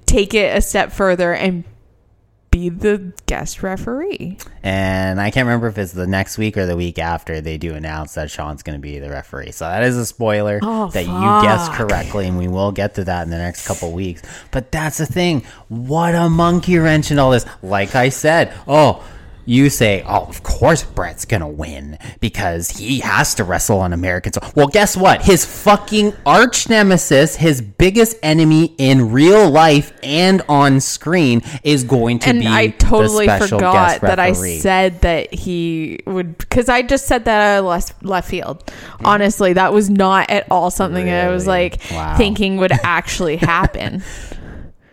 S3: take it a step further and be the guest referee.
S2: And I can't remember if it's the next week or the week after they do announce that Shawn's going to be the referee. So that is a spoiler
S3: Oh,
S2: that you guessed correctly, and we will get to that in the next couple weeks. But that's the thing. What a monkey wrench in all this. Like I said, oh, you say, oh, of course Bret's going to win because he has to wrestle on American soil. Well, guess what? His fucking arch nemesis, his biggest enemy in real life and on screen, is going to
S3: and
S2: be
S3: I totally forgot that I said that he would because I just said that out of left, left field. Honestly, that was not at all something that I was like
S2: Wow.
S3: thinking would actually happen.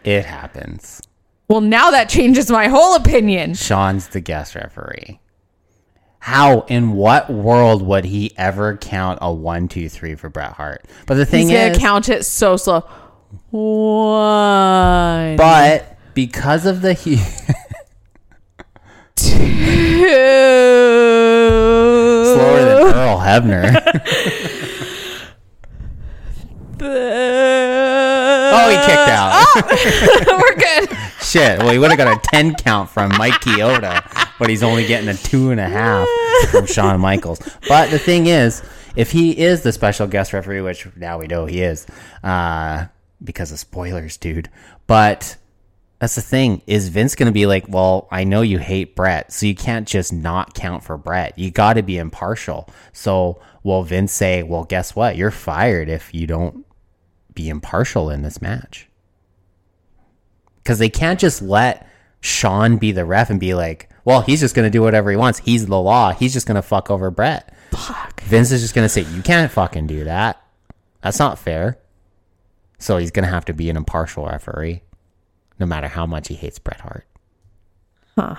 S2: It happens.
S3: Well, now that changes my whole opinion.
S2: Shawn's the guest referee. How in what world would he ever count a one, two, three for Bret Hart? But the thing
S3: He's gonna
S2: is,
S3: count it so slow. One,
S2: but because of the he-
S3: two,
S2: slower than Earl Hebner. oh, he kicked out.
S3: Oh, We're good.
S2: Shit. Well, he would have got a ten count from Mike Chioda, but he's only getting a two and a half from Shawn Michaels. But the thing is, if he is the special guest referee, which now we know he is, uh, because of spoilers, dude. But that's the thing. Is Vince going to be like, well, I know you hate Bret, so you can't just not count for Bret. You got to be impartial. So will Vince say, well, guess what? You're fired if you don't be impartial in this match? Because they can't just let Shawn be the ref and be like, well, he's just going to do whatever he wants. He's the law. He's just going to fuck over Bret.
S3: Fuck.
S2: Vince is just going to say, you can't fucking do that. That's not fair. So he's going to have to be an impartial referee, no matter how much he hates Bret Hart.
S3: Huh.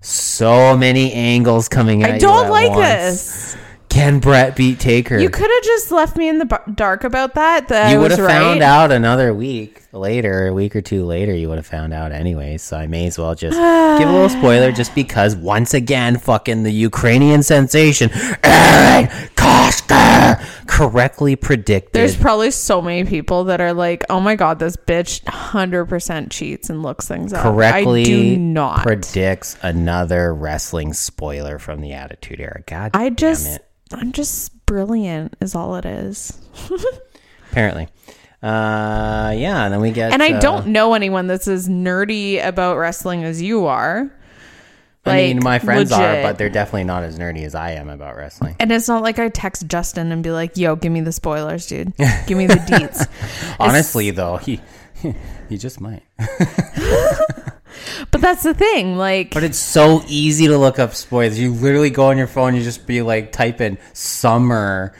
S2: So many angles coming at
S3: I don't like
S2: once.
S3: this.
S2: Can Bret beat Taker?
S3: You could have just left me in the bar- dark about that. That
S2: you would have
S3: right.
S2: found out another week later, a week or two later, you would have found out anyway. So I may as well just give a little spoiler just because once again, fucking the Ukrainian sensation, Aaron Koska, correctly predicted.
S3: There's probably so many people that are like, "Oh my god, this bitch 100% cheats and looks things up."
S2: correctly
S3: I do not.
S2: predicts another wrestling spoiler from the Attitude Era. God
S3: I
S2: damn
S3: just,
S2: it.
S3: I'm just brilliant, is all it is.
S2: apparently. Uh, yeah, and then we get.
S3: And I
S2: uh,
S3: don't know anyone that's as nerdy about wrestling as you are.
S2: I mean, my friends are, but they're definitely not as nerdy as I am about wrestling.
S3: And it's not like I text Justin and be like, "Yo, give me the spoilers, dude. Give me the deets."
S2: Honestly, though, he he just might.
S3: But that's the thing. Like,
S2: But it's so easy to look up spoilers. You literally go on your phone, you just be like, type in summer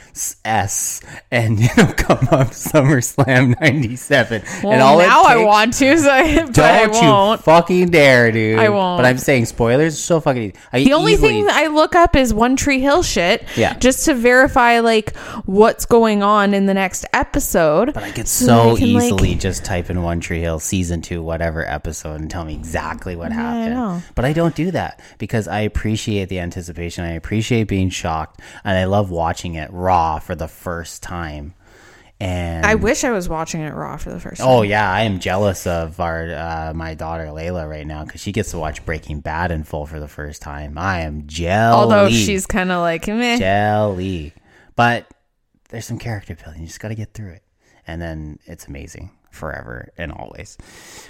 S2: s, and you know, come up SummerSlam '97,
S3: well,
S2: and all
S3: now
S2: it
S3: I want to, so I, but I
S2: Don't you
S3: won't.
S2: fucking dare, dude!
S3: I won't.
S2: But I'm saying spoilers are so fucking. Easy. I
S3: The only
S2: easily,
S3: thing I look up is One Tree Hill shit.
S2: Yeah.
S3: Just to verify like what's going on in the next episode.
S2: But I could
S3: so
S2: so,
S3: I can, like-
S2: easily just type in One Tree Hill season two, whatever episode, and tell me exactly what
S3: I
S2: happened.
S3: know.
S2: But I don't do that because I appreciate the anticipation. I appreciate being shocked, and I love watching it raw for the first time. And
S3: I wish I was watching it raw for the first time.
S2: Oh yeah, I am jealous of our uh, my daughter Layla right now because she gets to watch Breaking Bad in full for the first time. I am jelly.
S3: Although she's kind of like, meh.
S2: jelly, but there's some character building. You just got to get through it, and then it's amazing forever and always.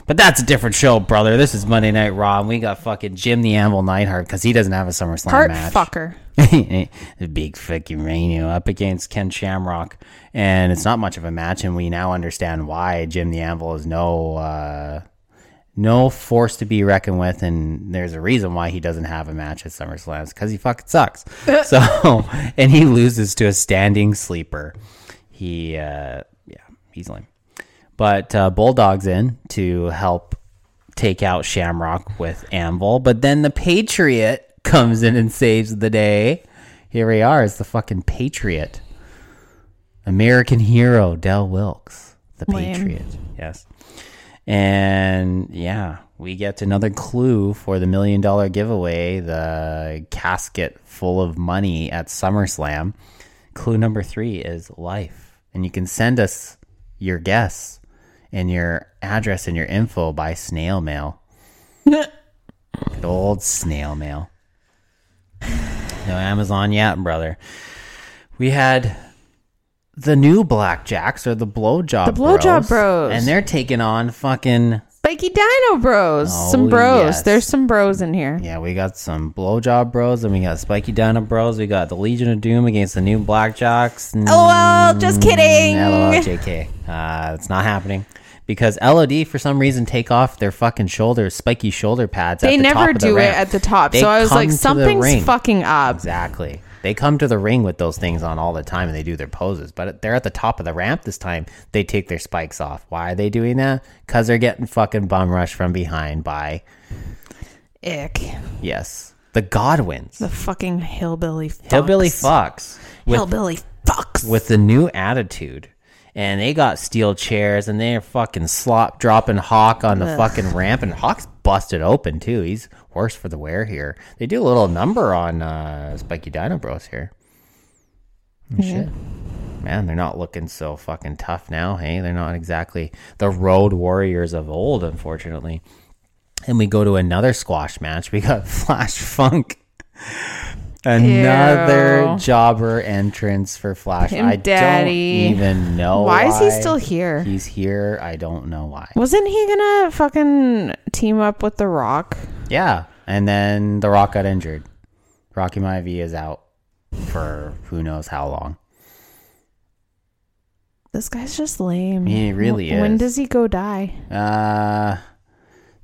S2: But that's a different show, brother. This is Monday Night Raw, and we got fucking Jim the Anvil Neidhart because he doesn't have a SummerSlam
S3: Heart
S2: match.
S3: fucker.
S2: big fucking Rhino up against Ken Shamrock, and it's not much of a match, and we now understand why Jim the Anvil is no uh, no force to be reckoned with, and there's a reason why he doesn't have a match at SummerSlam because he fucking sucks. so, and he loses to a standing sleeper. He, uh, yeah, he's lame. But uh, Bulldog's in to help take out Shamrock with Anvil, but then the Patriot comes in and saves the day. Here we are, it's the fucking Patriot. American hero, Del Wilkes, the
S3: Lame.
S2: Patriot. Yes. And yeah, we get another clue for the million dollar giveaway the casket full of money at SummerSlam. Clue number three is life. And you can send us your guess and your address and your info by snail mail. Good old snail mail. No Amazon yet, brother. We had the new Blackjacks or the Blowjob
S3: The Blowjob Bros.
S2: And they're taking on fucking
S3: Spiky Dino Bros.
S2: Oh,
S3: some bros.
S2: yes.
S3: There's some bros in here.
S2: Yeah, we got some blowjob bros, and we got spiky Dino bros. We got the Legion of Doom against the new Blackjacks.
S3: LOL, just kidding.
S2: LOL, JK. Uh, it's not happening because LOD for some reason take off their fucking shoulders, spiky shoulder pads.
S3: They
S2: at the top
S3: never
S2: of the
S3: do it at the top.
S2: They
S3: so I was like, something's fucking up.
S2: Exactly. They come to the ring with those things on all the time and they do their poses, but they're at the top of the ramp this time. They take their spikes off. Why are they doing that? Because they're getting fucking bum rushed from behind by,
S3: Ick.
S2: yes, the Godwins.
S3: The fucking hillbilly fucks.
S2: Hillbilly fucks with,
S3: Hillbilly fucks.
S2: with the new attitude. And they got steel chairs and they're fucking slop dropping Hawk on the
S3: Ugh.
S2: fucking ramp. And Hawk's busted open too. He's worse for the wear here. They do a little number on uh, Spiky Dino Bros here. Oh, Shit. Man, they're not looking so fucking tough now. Hey, they're not exactly the road warriors of old, unfortunately. And we go to another squash match. We got Flash Funk. Another
S3: Ew.
S2: jobber entrance for Flash.
S3: Him
S2: I
S3: daddy.
S2: don't even know
S3: Why is he still here?
S2: He's here. I don't know why.
S3: Wasn't he gonna fucking team up with The Rock?
S2: Yeah, and then The Rock got injured. Rocky Maivia is out for who knows how long.
S3: This guy's just lame.
S2: He really is.
S3: When does he go die?
S2: Uh,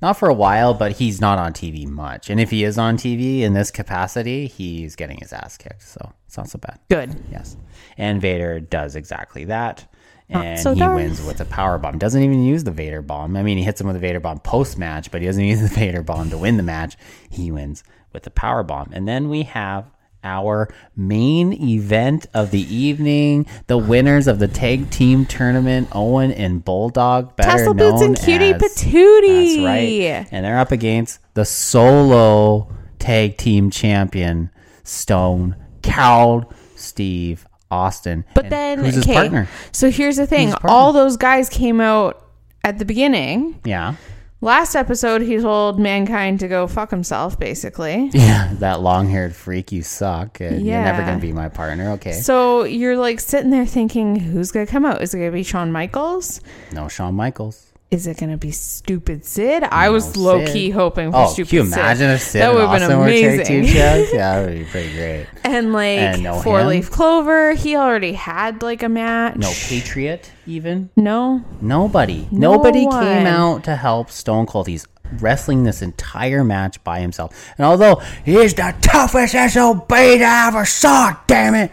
S2: not for a while, but he's not on TV much. And if he is on TV in this capacity, he's getting his ass kicked. So it's not so bad.
S3: Good.
S2: Yes. And Vader does exactly that. And
S3: so
S2: he wins with a power bomb. Doesn't even use the Vader bomb. I mean, he hits him with a Vader bomb post match, but he doesn't use the Vader bomb to win the match. He wins with the power bomb. And then we have our main event of the evening the winners of the tag team tournament owen and bulldog better
S3: Tassel boots and cutie
S2: as-
S3: patootie.
S2: that's right. And they're up against the solo tag team champion, Stone Cold Steve Austin.
S3: But
S2: And
S3: then,
S2: who's his
S3: okay,
S2: partner?
S3: So here's the thing: all those guys came out at the beginning.
S2: Yeah.
S3: Last episode, he told mankind to go fuck himself, basically.
S2: Yeah, that long haired freak, you suck. And You're never going to be my partner. Okay.
S3: So you're like sitting there thinking, who's gonna come out? Is it gonna be Shawn Michaels?
S2: no, Shawn Michaels.
S3: Is it gonna be stupid Sid? I was low
S2: Sid.
S3: key hoping for
S2: Oh,
S3: stupid
S2: can you
S3: Sid.
S2: imagine if Sid
S3: that would have been amazing.
S2: Yeah, that would be pretty great.
S3: and like
S2: And no
S3: four
S2: him?
S3: leaf clover, he already had like a match.
S2: No Patriot, even.
S3: No.
S2: Nobody.
S3: No
S2: Nobody
S3: one.
S2: came out to help Stone Cold. He's wrestling this entire match by himself. And although he is the toughest SOB to ever saw, damn it,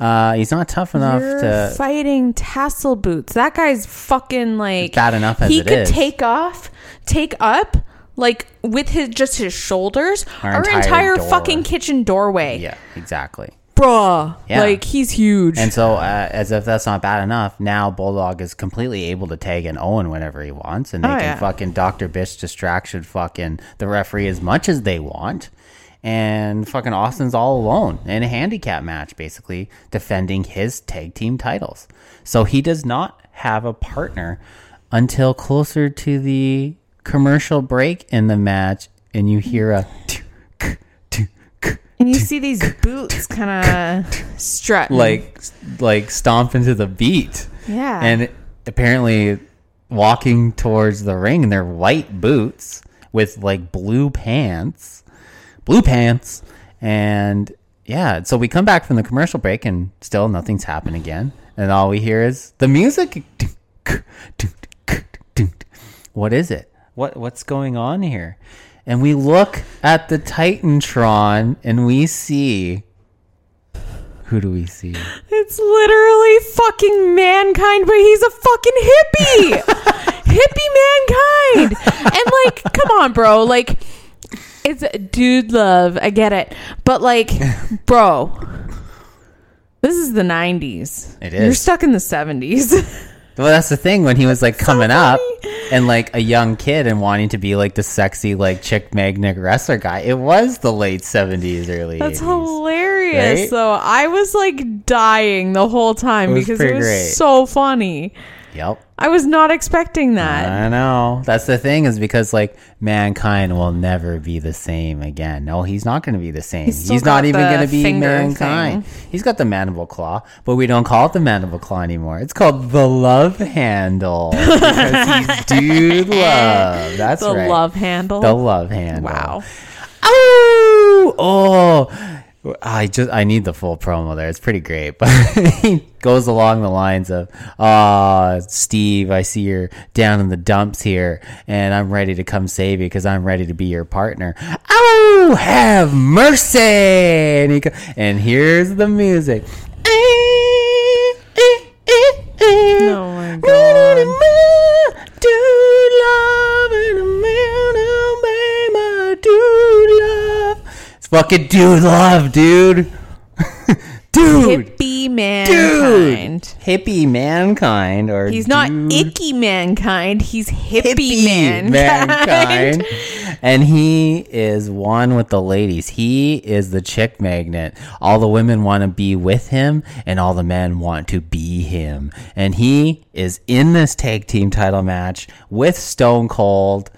S2: uh, he's not tough enough
S3: You're
S2: to.
S3: fighting tassel boots. That guy's fucking like
S2: Bad enough as
S3: he could
S2: is.
S3: take off, take up like with his just his shoulders
S2: Our
S3: our,
S2: entire
S3: entire, fucking kitchen doorway.
S2: yeah, exactly.
S3: Bruh.
S2: Yeah.
S3: Like he's huge.
S2: And so, uh, as if that's not bad enough, now Bulldog is completely able to tag in Owen whenever he wants, and they
S3: Oh,
S2: can
S3: yeah.
S2: fucking Dr. Bitch distraction fucking the referee as much as they want. And fucking Austin's all alone in a handicap match, basically defending his tag team titles. So he does not have a partner until closer to the commercial break in the match, and you hear a.
S3: And you see these boots kind of strutting.
S2: like like stomp into the beat.
S3: Yeah.
S2: And apparently walking towards the ring in their white boots with like blue pants. Blue pants. And yeah, so we come back from the commercial break and still nothing's happened again. And all we hear is the music. What is it? What what's going on here? And we look at the Titantron and we see who do we see?
S3: It's literally fucking mankind, but he's a fucking hippie. hippie mankind. And like, come on, bro. Like, it's dude love. I get it. But like, bro, this is the 90s.
S2: It
S3: You're stuck in the 70s.
S2: Well, that's the thing when he was like coming up and like a young kid and wanting to be like the sexy like chick magnet wrestler guy. It was the late seventies, early.
S3: That's
S2: 80s.
S3: hilarious.
S2: Right?
S3: So I was like dying the whole time
S2: It was
S3: because it was so funny.
S2: Yep.
S3: I was not expecting that.
S2: I know. That's the thing is because like mankind will never be the same again. No, he's not going to be the same.
S3: He's
S2: He's, not even going to be mankind.
S3: thing.
S2: He's got the mandible claw, but we don't call it the mandible claw anymore. It's called the love handle because he's dude love. That's
S3: the
S2: right.
S3: love handle.
S2: The love handle.
S3: Wow.
S2: Oh, oh! I just I need the full promo there. It's pretty great, but he goes along the lines of, "Ah, Steve, I see you're down in the dumps here, and I'm ready to come save you because I'm ready to be your partner." Oh, have mercy! And, he, go- and here's the music.
S3: Oh my god.
S2: Fucking dude love, dude. dude.
S3: Hippie
S2: Dude.
S3: mankind.
S2: Hippie mankind or
S3: He's not
S2: dude
S3: icky mankind. He's hippie,
S2: hippie
S3: mankind.
S2: And he is one with the ladies. He is the chick magnet. All the women want to be with him, and all the men want to be him. And he is in this tag team title match with Stone Cold.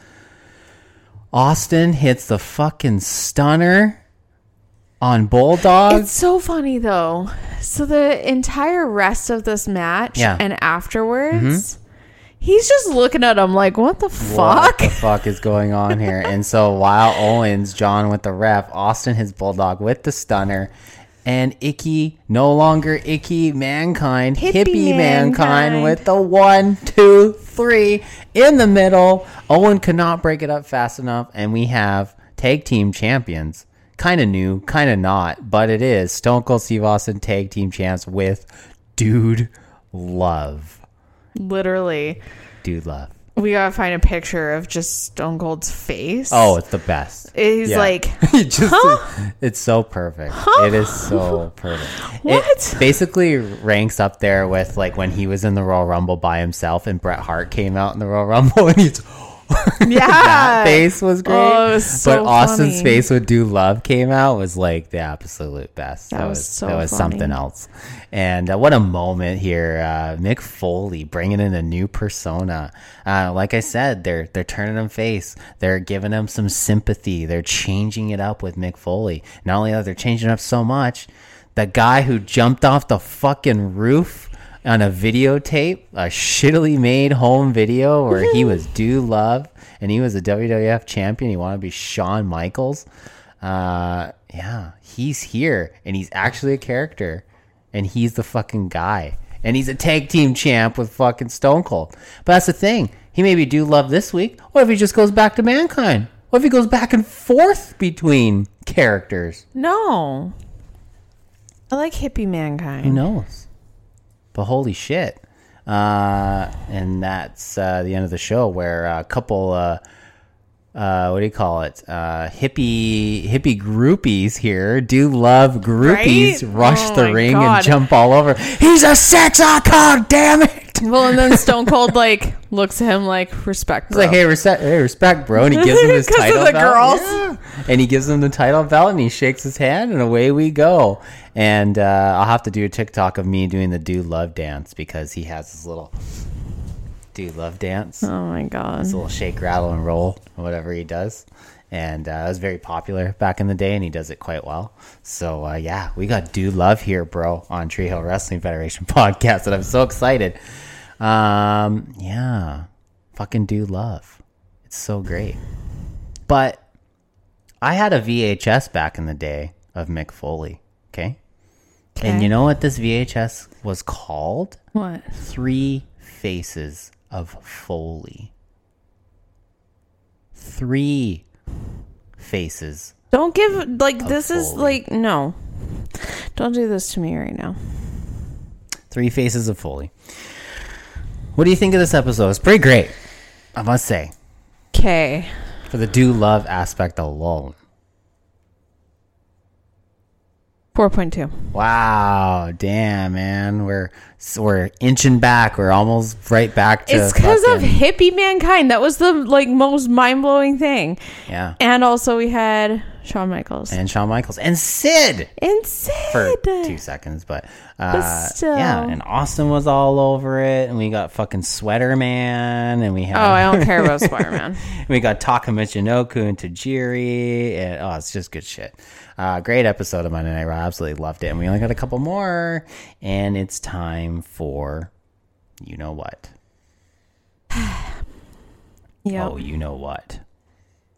S2: Austin hits the fucking stunner on Bulldog.
S3: It's so funny though. So the entire rest of this match
S2: Yeah. Mm-hmm.
S3: and afterwards, he's just looking at him like, "What the
S2: what
S3: fuck?"
S2: the fuck is going on here? And so while Owens, John with the ref, Austin his bulldog with the stunner, and Icky, no longer Icky Mankind,
S3: Hippie
S2: Hippie, mankind.
S3: Mankind.
S2: with the one, two, three in the middle. Owen could not break it up fast enough, and we have tag team champions. Kind of new, kind of not, but it is Stone Cold Steve Austin tag team champs with Dude Love.
S3: Literally,
S2: Dude Love.
S3: We gotta find a picture of just Stone Cold's face.
S2: Oh, it's the best.
S3: he's
S2: Yeah.
S3: like,
S2: It just
S3: Huh?
S2: it's so perfect. It is so perfect.
S3: What?
S2: It basically ranks up there with like when he was in the Royal Rumble by himself and Bret Hart came out in the Royal Rumble and he's
S3: Yeah.
S2: that face was great.
S3: Oh, was so
S2: but Austin's
S3: funny.
S2: face when Dude Love came out was like the absolute best.
S3: That was so
S2: that was
S3: funny.
S2: something else. And uh, what a moment here, uh, Mick Foley bringing in a new persona. Uh, like I said, they're they're turning him face. They're giving him some sympathy. They're changing it up with Mick Foley. Not only that, they're changing up so much. The guy who jumped off the fucking roof on a videotape, a shittily made home video where he was Dude Love and he was a WWF champion. He wanted to be Shawn Michaels. Uh, yeah, he's here and he's actually a character and he's the fucking guy. And he's a tag team champ with fucking Stone Cold. But that's the thing. He maybe do love this week. What if he just goes back to mankind? What if he goes back and forth between characters?
S3: No. I like hippie mankind.
S2: Who knows? But holy shit. Uh, and that's uh, the end of the show where a couple, uh, uh, what do you call it? Uh, hippie hippie groupies here dude love groupies
S3: Right?
S2: rush
S3: Oh
S2: the ring
S3: God.
S2: and jump all over. He's a sex icon, damn it!
S3: Well, and then Stone Cold like looks at him like respect,
S2: He's
S3: bro.
S2: like, hey, respect, hey, respect, bro. And he gives him his title
S3: the
S2: belt.
S3: girls.
S2: Yeah. And he gives him the title belt and he shakes his hand and away we go. And uh, I'll have to do a TikTok of me doing the dude love dance because he has his little dude love dance.
S3: oh my god.
S2: His little shake, rattle, and roll, whatever he does. And uh, it was very popular back in the day, and he does it quite well. So, uh, yeah, we got Dude Love here, bro, on Tree Hill Wrestling Federation podcast, and I'm so excited. Um, yeah, fucking Dude Love. It's so great. But I had a VHS back in the day of Mick Foley, okay? And you know what this VHS was called?
S3: What?
S2: Three Faces of Foley. Three faces.
S3: Don't give like this is like no. Don't do this to me right now.
S2: Three Faces of Foley. What do you think of this episode? It's pretty great, I must say,
S3: Okay.
S2: for the dude love aspect alone.
S3: Four point two.
S2: Wow, damn, man, we're we're inching back. We're almost right back to.
S3: It's because of hippie mankind. That was the like most mind blowing thing.
S2: yeah,
S3: And also we had Shawn Michaels
S2: and Shawn Michaels and Sid.
S3: and Sid.
S2: for two seconds, but, uh,
S3: still.
S2: yeah, and Austin was all over it, and we got fucking Sweater Man, and we had
S3: Oh, I don't care about Sweater Man.
S2: we got Taka Michinoku and Tajiri, and oh, it's just good shit. Uh, great episode of Monday Night Raw, absolutely loved it, and we only got a couple more, and it's time for you know what?
S3: Yeah.
S2: Oh, you know what?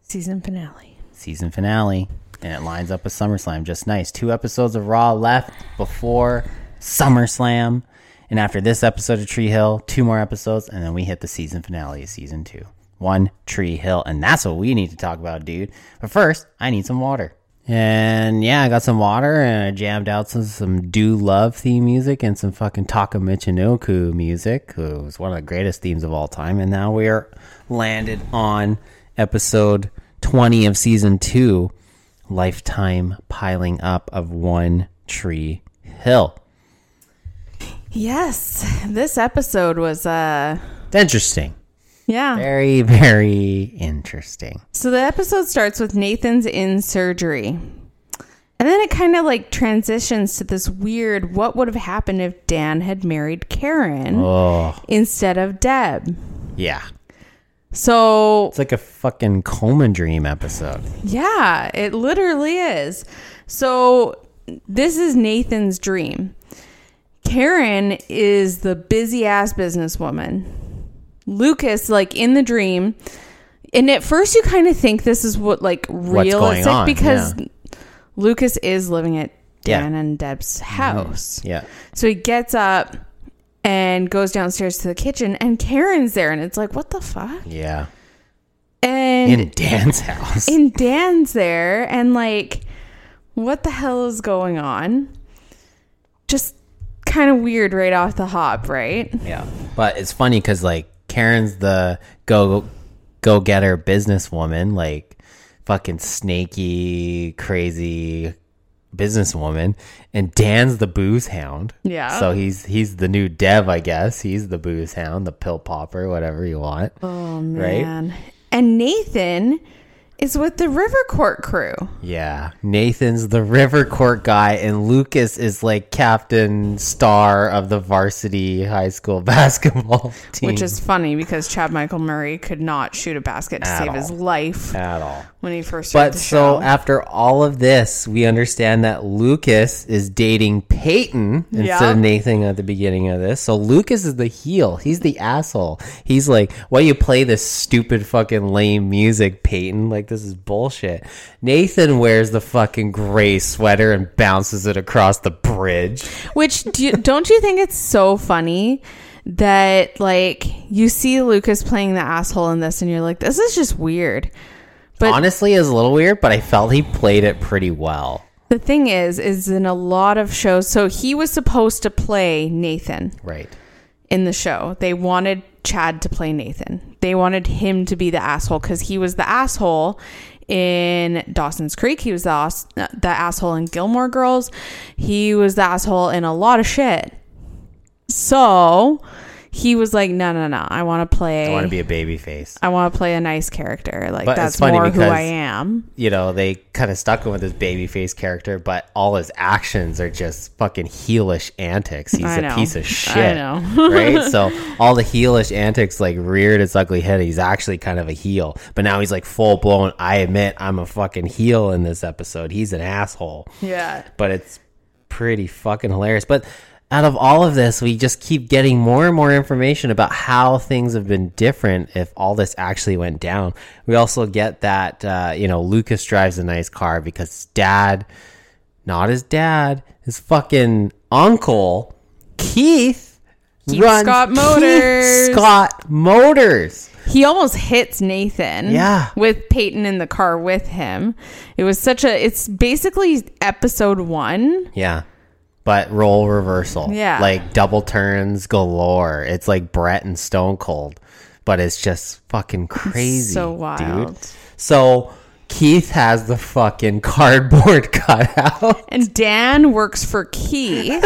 S3: Season finale.
S2: Season finale, and it lines up with SummerSlam just nice. Two episodes of Raw left before SummerSlam, and after this episode of Tree Hill, two more episodes, and then we hit the season finale of season two. One Tree Hill, and that's what we need to talk about, dude. But first, I need some water. And yeah, I got some water and I jammed out some, some Dude Love theme music and some fucking Taka Michinoku music, who was one of the greatest themes of all time. And now we are landed on episode 20 of season two Lifetime Piling Up of One Tree Hill.
S3: Yes. This episode was uh
S2: interesting.
S3: yeah.
S2: Very, very interesting.
S3: So the episode starts with Nathan's in surgery. And then it kind of like transitions to this weird what would have happened if Dan had married Karen
S2: Oh,
S3: instead of Deb.
S2: yeah.
S3: So
S2: It's like a fucking Coleman dream episode.
S3: Yeah, it literally is. So this is Nathan's dream. Karen is the busy ass businesswoman. Lucas, like in the dream, and at first you kind of think this is what like realistic
S2: on,
S3: because
S2: yeah.
S3: Lucas is living at
S2: Yeah. Mm-hmm.
S3: Dan and Deb's house.
S2: Yeah.
S3: So he gets up and goes downstairs to the kitchen, and Karen's there, and it's like, what the fuck?
S2: Yeah.
S3: And
S2: In Dan's house.
S3: In Dan's there and like what the hell is going on? Just kind of weird right off the hop, right?
S2: Yeah, but it's funny because like Karen's the go go getter businesswoman, like fucking snaky, crazy businesswoman, and Dan's the booze hound.
S3: Yeah.
S2: So he's he's the new Deb, I guess. He's the booze hound, the pill popper, whatever you want.
S3: Oh
S2: Right?
S3: man. and Nathan is with the River Court crew.
S2: Yeah, Nathan's the river court guy, and Lucas is like captain star of the varsity high school basketball team.
S3: Which is funny because Chad Michael Murray could not shoot a basket to
S2: At
S3: save his life
S2: at all.
S3: when he first
S2: But so
S3: show.
S2: after all of this, we understand that Lucas is dating Peyton instead
S3: Yeah.
S2: of Nathan at the beginning of this. So Lucas is the heel. He's the asshole. He's like, "Why you play this stupid fucking lame music, Peyton? Like this is bullshit." Nathan wears the fucking gray sweater and bounces it across the bridge.
S3: Which do you, don't you think it's so funny that like you see Lucas playing the asshole in this and you're like this is just weird. But
S2: Honestly, is a little weird, but I felt he played it pretty well.
S3: the thing is is in a lot of shows so he was supposed to play Nathan
S2: Right.
S3: In the show. They wanted Chad to play Nathan. They wanted him to be the asshole cuz he was the asshole in Dawson's Creek. He was the, the asshole in Gilmore Girls. He was the asshole in a lot of shit. So he was like, no, no, no. I want to play.
S2: I want to be a baby face.
S3: I want to play a nice character. Like
S2: But
S3: that's more who I am.
S2: you know, they kind of stuck him with his baby face character, but all his actions are just fucking heelish antics. He's
S3: I
S2: a piece of
S3: I
S2: shit.
S3: know.
S2: right? So all the heelish antics like reared its ugly head. He's actually kind of a heel. But now he's like full blown, I admit I'm a fucking heel in this episode. He's an asshole.
S3: Yeah.
S2: But it's pretty fucking hilarious. But out of all of this, we just keep getting more and more information about how things have been different if all this actually went down. We also get that, uh, you know, Lucas drives a nice car because his dad, not his dad, his fucking uncle, Keith,
S3: Keith Scott Motors.
S2: Scott Motors.
S3: He almost hits Nathan.
S2: Yeah.
S3: With Peyton in the car with him. It was such a. It's basically episode one.
S2: Yeah. But role reversal.
S3: Yeah.
S2: Like double turns galore. It's like Bret and Stone Cold. But it's just fucking crazy.
S3: so wild.
S2: Dude. So Keith has the fucking cardboard cutout.
S3: And Dan works for Keith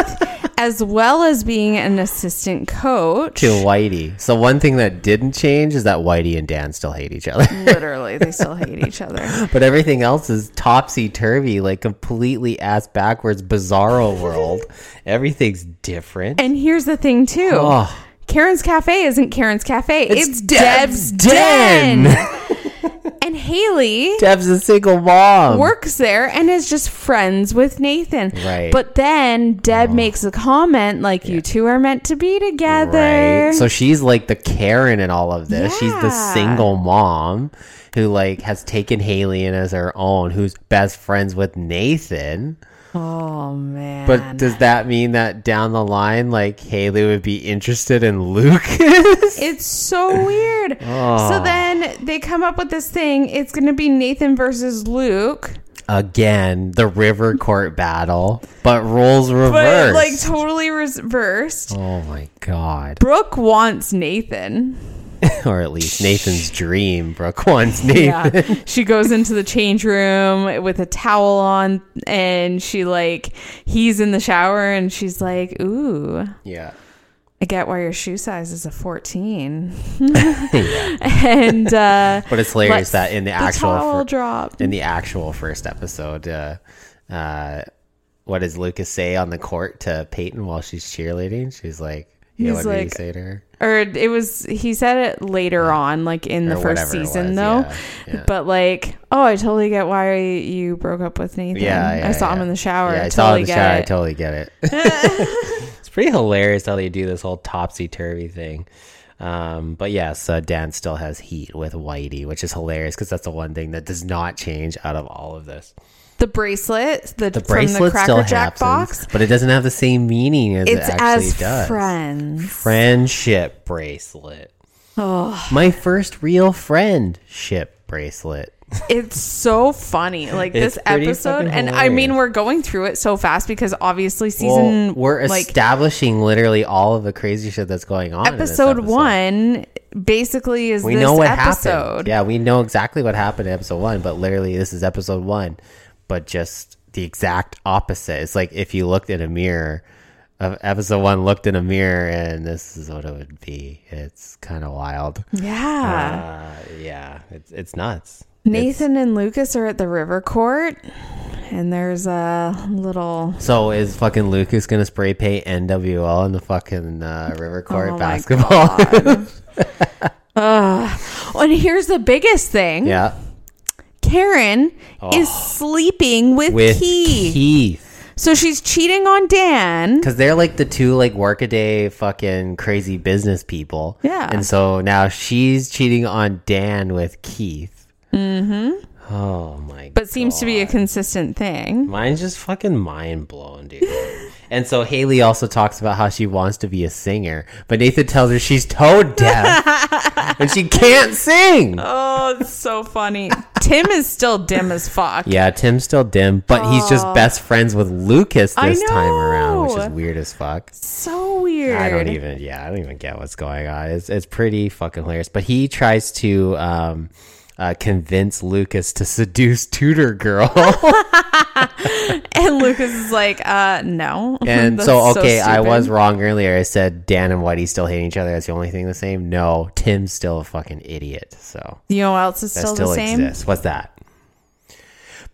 S3: as well as being an assistant coach.
S2: To Whitey. So one thing that didn't change is that Whitey and Dan still hate each other.
S3: Literally, they still hate each other.
S2: but everything else is topsy turvy, like completely ass backwards, bizarro world. Everything's different.
S3: And here's the thing, too.
S2: Oh.
S3: Karen's Cafe isn't Karen's Cafe. It's,
S2: It's
S3: Deb's,
S2: Deb's
S3: Den.
S2: Den.
S3: and Haley
S2: Deb's a single mom.
S3: works there and is just friends with Nathan.
S2: Right.
S3: But then Deb oh. makes a comment like, you two are meant to be together.
S2: Right. So she's like the Karen in all of this. She's the single mom who like has taken Haley in as her own, who's best friends with Nathan.
S3: Oh, man.
S2: But does that mean that down the line, like Haley would be interested in Lucas?
S3: It's so weird. So then they come up with this thing. It's going to be Nathan versus Luke,
S2: Again, the river court battle, but roles
S3: but
S2: reversed.
S3: like totally reversed.
S2: oh my god.
S3: Brooke wants Nathan.
S2: or at least Nathan's dream. Brooke wants Nathan.
S3: Yeah. she goes into the change room with a towel on and she like he's in the shower and she's like, "Ooh,
S2: Yeah.
S3: I get why your shoe size is a 14." and uh
S2: But it's hilarious that in the actual
S3: towel
S2: fir-
S3: drop.
S2: in the actual first episode, uh, uh, what does Lucas say on the court to Peyton while she's cheerleading? She's like, yeah,
S3: He's
S2: what did he
S3: like,
S2: say to her?
S3: Or it was he said it later on like in the
S2: Or
S3: first season
S2: was,
S3: though
S2: yeah, yeah.
S3: but like oh i totally get why you broke up with nathan
S2: Yeah, yeah
S3: i saw him in the shower I
S2: I saw
S3: totally
S2: in the
S3: get
S2: shower. I totally get it. it's pretty hilarious how they do this whole topsy turvy thing. Um, but yes, uh, Dan still has heat with Whitey, which is hilarious because that's the one thing that does not change out of all of this.
S3: The bracelet the,
S2: The
S3: from
S2: bracelet
S3: the cracker
S2: still
S3: jack
S2: happens,
S3: box
S2: but it doesn't have the same meaning as
S3: it's
S2: it actually
S3: as
S2: does.
S3: friends
S2: friendship bracelet.
S3: oh
S2: My first real friendship bracelet.
S3: it's so funny like this episode and i mean we're going through it so fast because obviously
S2: Well,
S3: season
S2: we're
S3: like
S2: establishing literally all of the crazy shit that's going on. in this
S3: episode, one basically is
S2: We know what
S3: episode
S2: happened. Yeah, we know exactly what happened in episode one, but literally this is episode one, but just the exact opposite. It's like if you looked in a mirror of episode one looked in a mirror and this is what it would be. It's kind of wild.
S3: Yeah.
S2: Uh, yeah, it's it's nuts.
S3: Nathan and Lucas are at the river court, and there's a little.
S2: So is fucking Lucas gonna spray paint NWL in the fucking uh, River Court
S3: Oh
S2: basketball?
S3: Ugh. and here's the biggest thing
S2: yeah,
S3: Karen is sleeping with,
S2: Oh. with
S3: Keith.
S2: Keith.
S3: So she's cheating on Dan.
S2: Because they're like the two like workaday fucking crazy business people.
S3: Yeah.
S2: And so now she's cheating on Dan with Keith. Mm-hmm. Oh my
S3: But seems to be a consistent thing.
S2: Mine's just fucking mind blown, dude. and so Haley also talks about how she wants to be a singer, but Nathan tells her she's tone deaf and she can't sing.
S3: Oh, it's so funny. Tim is still dim as fuck.
S2: Yeah, Tim's still dim, but he's just best friends with Lucas this time around, which is weird as fuck.
S3: So weird.
S2: I don't even. Yeah, I don't even get what's going on. It's it's pretty fucking hilarious. But he tries to um, uh, convince Lucas to seduce Tutor Girl,
S3: And Lucas is like, uh, no.
S2: and so okay, I was wrong earlier. I said Dan and Whitey still hating each other. That's the only thing the same. No, Tim's still a fucking idiot. So
S3: You know what else is still,
S2: still
S3: the same?
S2: exists. What's that?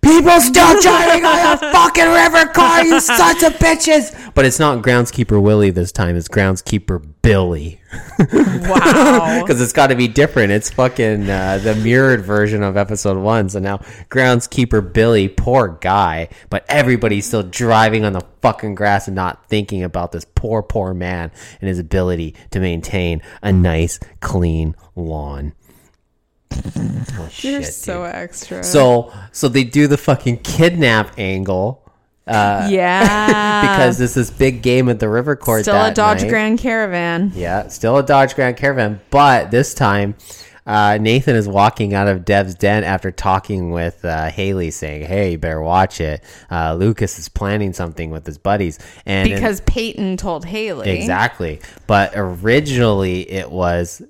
S2: People still driving on a fucking river car, you sons of bitches. But it's not groundskeeper Willie this time. It's groundskeeper Billy.
S3: Wow.
S2: because it's got to be different. It's fucking uh, the mirrored version of episode one. So now groundskeeper Billy, poor guy, but everybody's still driving on the fucking grass and not thinking about this poor, poor man and his ability to maintain a nice, clean lawn. Oh,
S3: You're
S2: shit,
S3: so
S2: dude.
S3: extra.
S2: So, so they do the fucking kidnap angle. Uh,
S3: yeah.
S2: because there's this big game at the river court.
S3: still a Dodge
S2: night.
S3: Grand Caravan.
S2: Yeah, still a Dodge Grand Caravan, but this time uh, Nathan is walking out of Deb's den after talking with uh, Haley, saying, "Hey, you better watch it. Uh, Lucas is planning something with his buddies." And
S3: Because Peyton told Haley.
S2: exactly, but originally it was.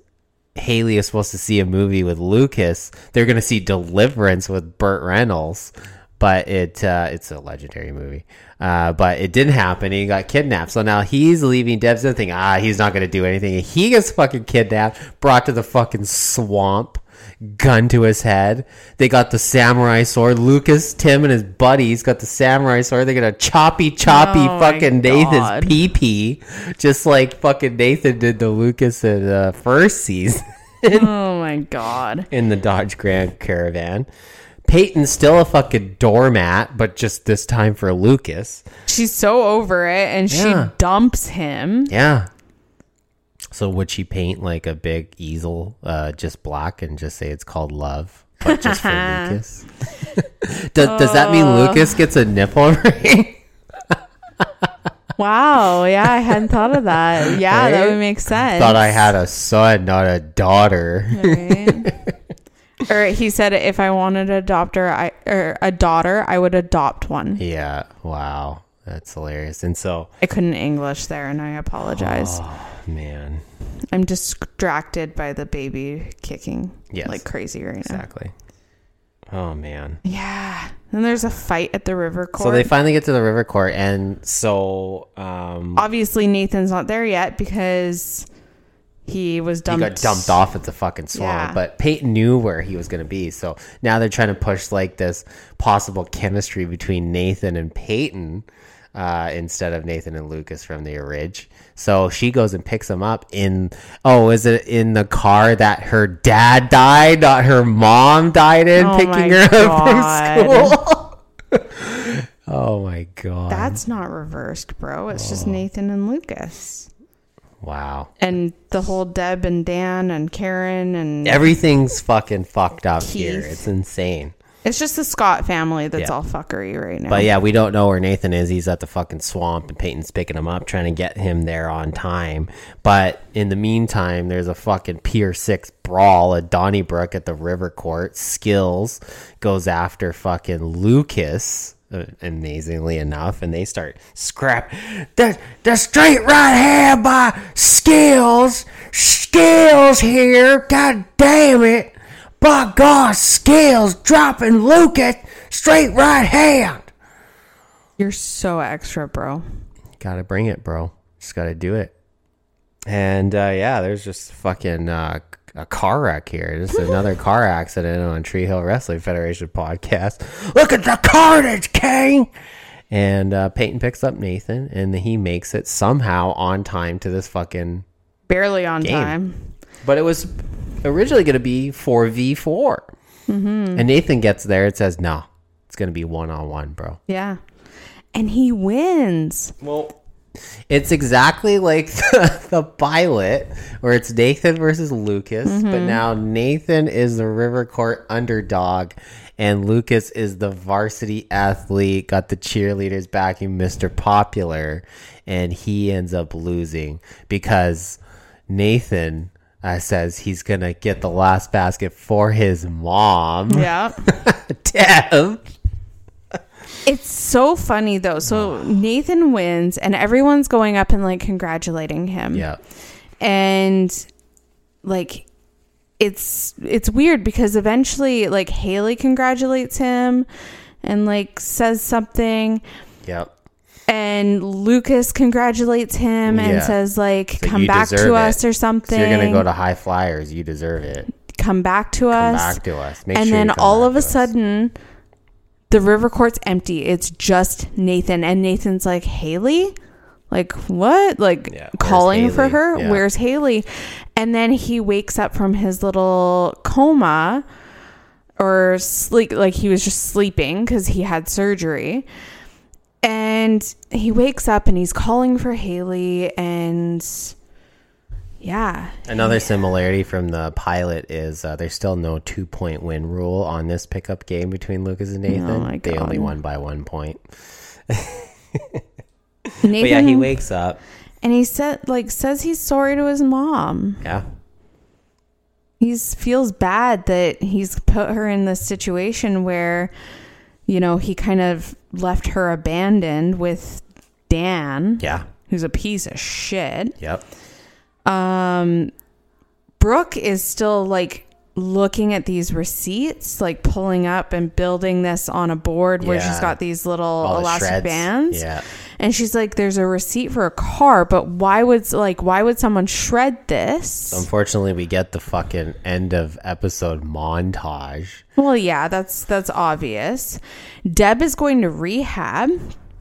S2: Haley is supposed to see a movie with Lucas. They're going to see Deliverance with Burt Reynolds, but it uh, it's a legendary movie. Uh, but it didn't happen. He got kidnapped. So now he's leaving Deb's and thinking, ah, he's not going to do anything. He gets fucking kidnapped, brought to the fucking swamp, gun to his head. They got the samurai sword. Lucas, Tim, and his buddies got the samurai sword. They're gonna choppy, choppy
S3: Oh
S2: fucking. Nathan's pee pee, just like fucking Nathan did to Lucas in the first season
S3: Oh my god.
S2: in the Dodge Grand Caravan. Peyton's still a fucking doormat, but just this time for Lucas.
S3: She's so over it and
S2: Yeah.
S3: she dumps him.
S2: Yeah. So would she paint like a big easel, uh, just black, and just say it's called love, but just for Lucas? does, does that mean Lucas gets a nipple ring?
S3: Wow. Yeah, I hadn't thought of that. Yeah, that would make sense.
S2: Thought I had a son, not a daughter.
S3: Right? or he said if I wanted to adopt her, I or a daughter, I would adopt one.
S2: yeah. Wow. That's hilarious. And so,
S3: I couldn't English there, and I apologize.
S2: Oh. man,
S3: I'm distracted by the baby kicking
S2: Yes.
S3: like crazy right now.
S2: exactly. Oh man.
S3: Yeah. Then there's a fight at the river court.
S2: So they finally get to the river court, and so um,
S3: Obviously, Nathan's not there yet because he was dumped.
S2: he got dumped off at the fucking swamp.
S3: Yeah.
S2: But Peyton knew where he was going to be, so now they're trying to push like this possible chemistry between Nathan and Peyton uh, instead of Nathan and Lucas from the Ridge. So she goes and picks him up in oh, is it in the car that her dad died, not her mom died in,
S3: Oh
S2: picking her
S3: God.
S2: up from school. oh my god!
S3: That's not reversed, bro. It's just
S2: Oh.
S3: Nathan and Lucas.
S2: Wow.
S3: And the whole Deb and Dan and Karen and
S2: Everything's fucking fucked up here. It's insane.
S3: it's just the Scott family that's
S2: Yeah.
S3: all fuckery right now.
S2: But yeah, we don't know where Nathan is. He's at the fucking swamp, and Peyton's picking him up, trying to get him there on time. But in the meantime, there's a fucking Pier 6 brawl at Donnybrook at the River Court. Skills goes after fucking Lucas. Amazingly enough, and they start scrap the the straight right hand by skills, skills here. God damn it! By God, skills dropping Lucas straight right hand.
S3: You're so extra, bro.
S2: Gotta bring it, bro. Just gotta do it. And uh, yeah, there's just fucking uh, a car wreck here. Just another car accident on Tree Hill Wrestling Federation podcast. Look at the carnage, King! And uh, Peyton picks up Nathan, and he makes it somehow on time to this fucking.
S3: Barely on
S2: Game.
S3: time.
S2: But it was originally going to be 4v4.
S3: Mm-hmm.
S2: And Nathan gets there. It says, no, it's going to be one on one, bro.
S3: Yeah. And he wins.
S2: Well, it's exactly like the, pilot where it's Nathan versus Lucas, but now Nathan is the River Court underdog and Lucas is the varsity athlete, got the cheerleaders backing Mr. Popular, and he ends up losing because Nathan uh, says he's going to get the last basket for his mom.
S3: Yeah.
S2: Damn.
S3: It's so funny though. So Nathan wins and everyone's going up and like congratulating him.
S2: Yeah.
S3: And like it's it's weird because eventually like Haley congratulates him and like says something
S2: Yep.
S3: and Lucas congratulates him and
S2: Yeah.
S3: says like
S2: So
S3: come
S2: you
S3: back
S2: deserve
S3: to
S2: it.
S3: us or something.
S2: So you're going to go to High Flyers. You deserve it.
S3: come back to us.
S2: Come
S3: us.
S2: back to us. Make
S3: and
S2: sure you
S3: then
S2: come
S3: all
S2: back
S3: of a
S2: us.
S3: sudden the river court's empty. It's just nathan. And nathan's like haley? Like what? Like
S2: Yeah,
S3: calling for her?
S2: Yeah.
S3: where's haley? And then he wakes up from his little coma or sleep like he was just sleeping because he had surgery. And he wakes up and he's calling for haley and yeah
S2: Another similarity from the pilot is uh, there's still no two point win rule on this pickup game between Lucas and Nathan.
S3: Oh my
S2: They only won by one point.
S3: nathan
S2: But yeah, he wakes up.
S3: and he said like says he's sorry to his mom
S2: Yeah.
S3: he feels bad that he's put her in this situation where you know he kind of left her abandoned with dan
S2: Yeah.
S3: who's a piece of shit
S2: Yep.
S3: Um brooke is still like looking at these receipts like pulling up and building this on a board where she's got these little
S2: All
S3: elastic bands
S2: Yeah.
S3: and she's like there's a receipt for a car but why would like why would someone shred this
S2: Unfortunately, we get the fucking end of episode montage.
S3: Well, yeah, that's that's obvious. Deb is going to rehab,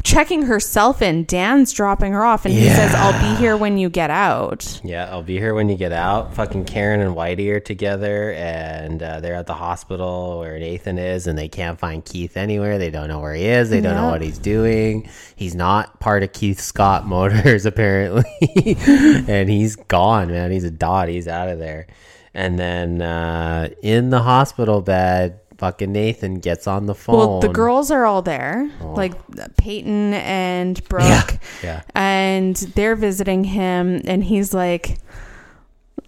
S3: checking herself in. Dan's dropping her off, and he says, "I'll be here when you get out."
S2: Yeah, I'll be here when you get out. Fucking Karen and Whitey are together, and uh, they're at the hospital where Nathan is, and they can't find Keith anywhere. They don't know where he is. They don't know what he's doing. He's not part of Keith Scott Motors, apparently, and he's gone, man. He's a dot. He's out of there. And then uh, in the hospital bed, fucking Nathan gets on the phone.
S3: Well, the girls are all there, oh. like Peyton and Brooke,
S2: yeah.
S3: and they're visiting him, and he's like,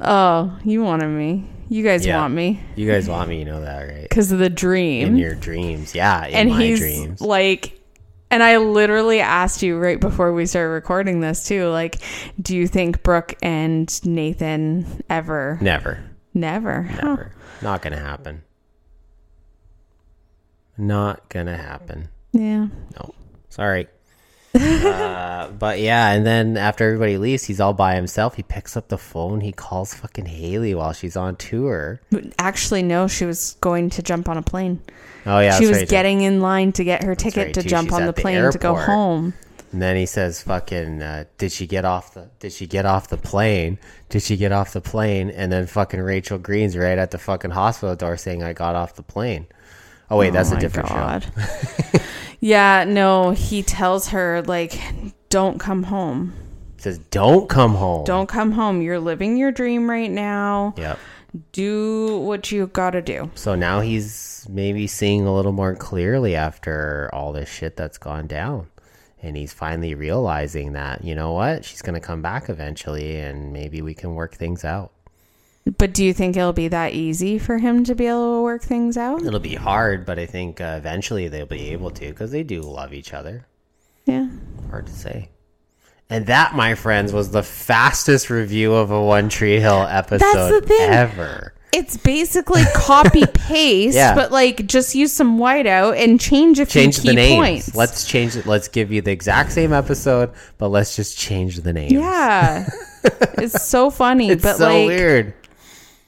S3: "Oh, you wanted me. You guys
S2: Yeah.
S3: want me
S2: You guys want me, you know that, right?
S3: because of the dream."
S2: In your dreams, yeah. In
S3: and
S2: my
S3: he's
S2: dreams.
S3: like and I literally asked you right before we started recording this too, like, do you think Brooke and Nathan ever
S2: Never.
S3: never? Huh.
S2: Never. Not gonna happen. Not gonna happen.
S3: Yeah.
S2: No. Sorry. uh, but yeah, and then after everybody leaves, he's all by himself. He picks up the phone. He calls fucking Haley while she's on tour.
S3: Actually no, she was going to jump on a plane.
S2: Oh yeah,
S3: she was
S2: right.
S3: getting in line to get her ticket
S2: right,
S3: to
S2: too.
S3: jump
S2: She's
S3: on the
S2: at the
S3: plane to go home.
S2: And then he says, "Fucking, uh, did she get off the? Did she get off the plane? Did she get off the plane?" And then fucking Rachel Green's right at the fucking hospital door saying, "I got off the plane." Oh wait, that's
S3: Oh
S2: a different show.
S3: Yeah, no, he tells her like don't come home.
S2: He says, "Don't come home."
S3: Don't come home. You're living your dream right now.
S2: Yep.
S3: Do what you got to do.
S2: So now he's maybe seeing a little more clearly after all this shit that's gone down. And he's finally realizing that, you know what? She's going to come back eventually and maybe we can work things out.
S3: But do you think it'll be that easy for him to be able to work things out?
S2: It'll be hard, but I think uh, eventually they'll be able to because they do love each other.
S3: Yeah.
S2: Hard to say. And that, my friends, was the fastest review of a One Tree Hill episode
S3: the thing.
S2: ever.
S3: it's basically copy paste,
S2: Yeah.
S3: but like just use some whiteout and change a few
S2: change
S3: key
S2: the names.
S3: points.
S2: Let's change it. Let's give you the exact same episode, but let's just change the name.
S3: yeah. it's so funny,
S2: It's
S3: but
S2: so
S3: like
S2: weird.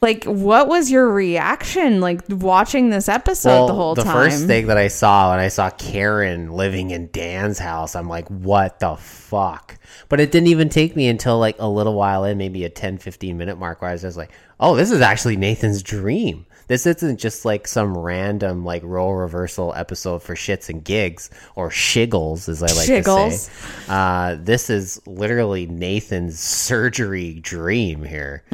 S3: Like what was your reaction like watching this episode the whole time?
S2: The first thing that I saw when I saw Karen living in Dan's house, I'm like, what the fuck? But it didn't even take me until like a little while in, maybe a 10, 15 minute mark, where I was just like, oh, this is actually Nathan's dream. This isn't just like some random like role reversal episode for shits and gigs or shiggles, as I like to say. Uh, this is literally Nathan's surgery dream here.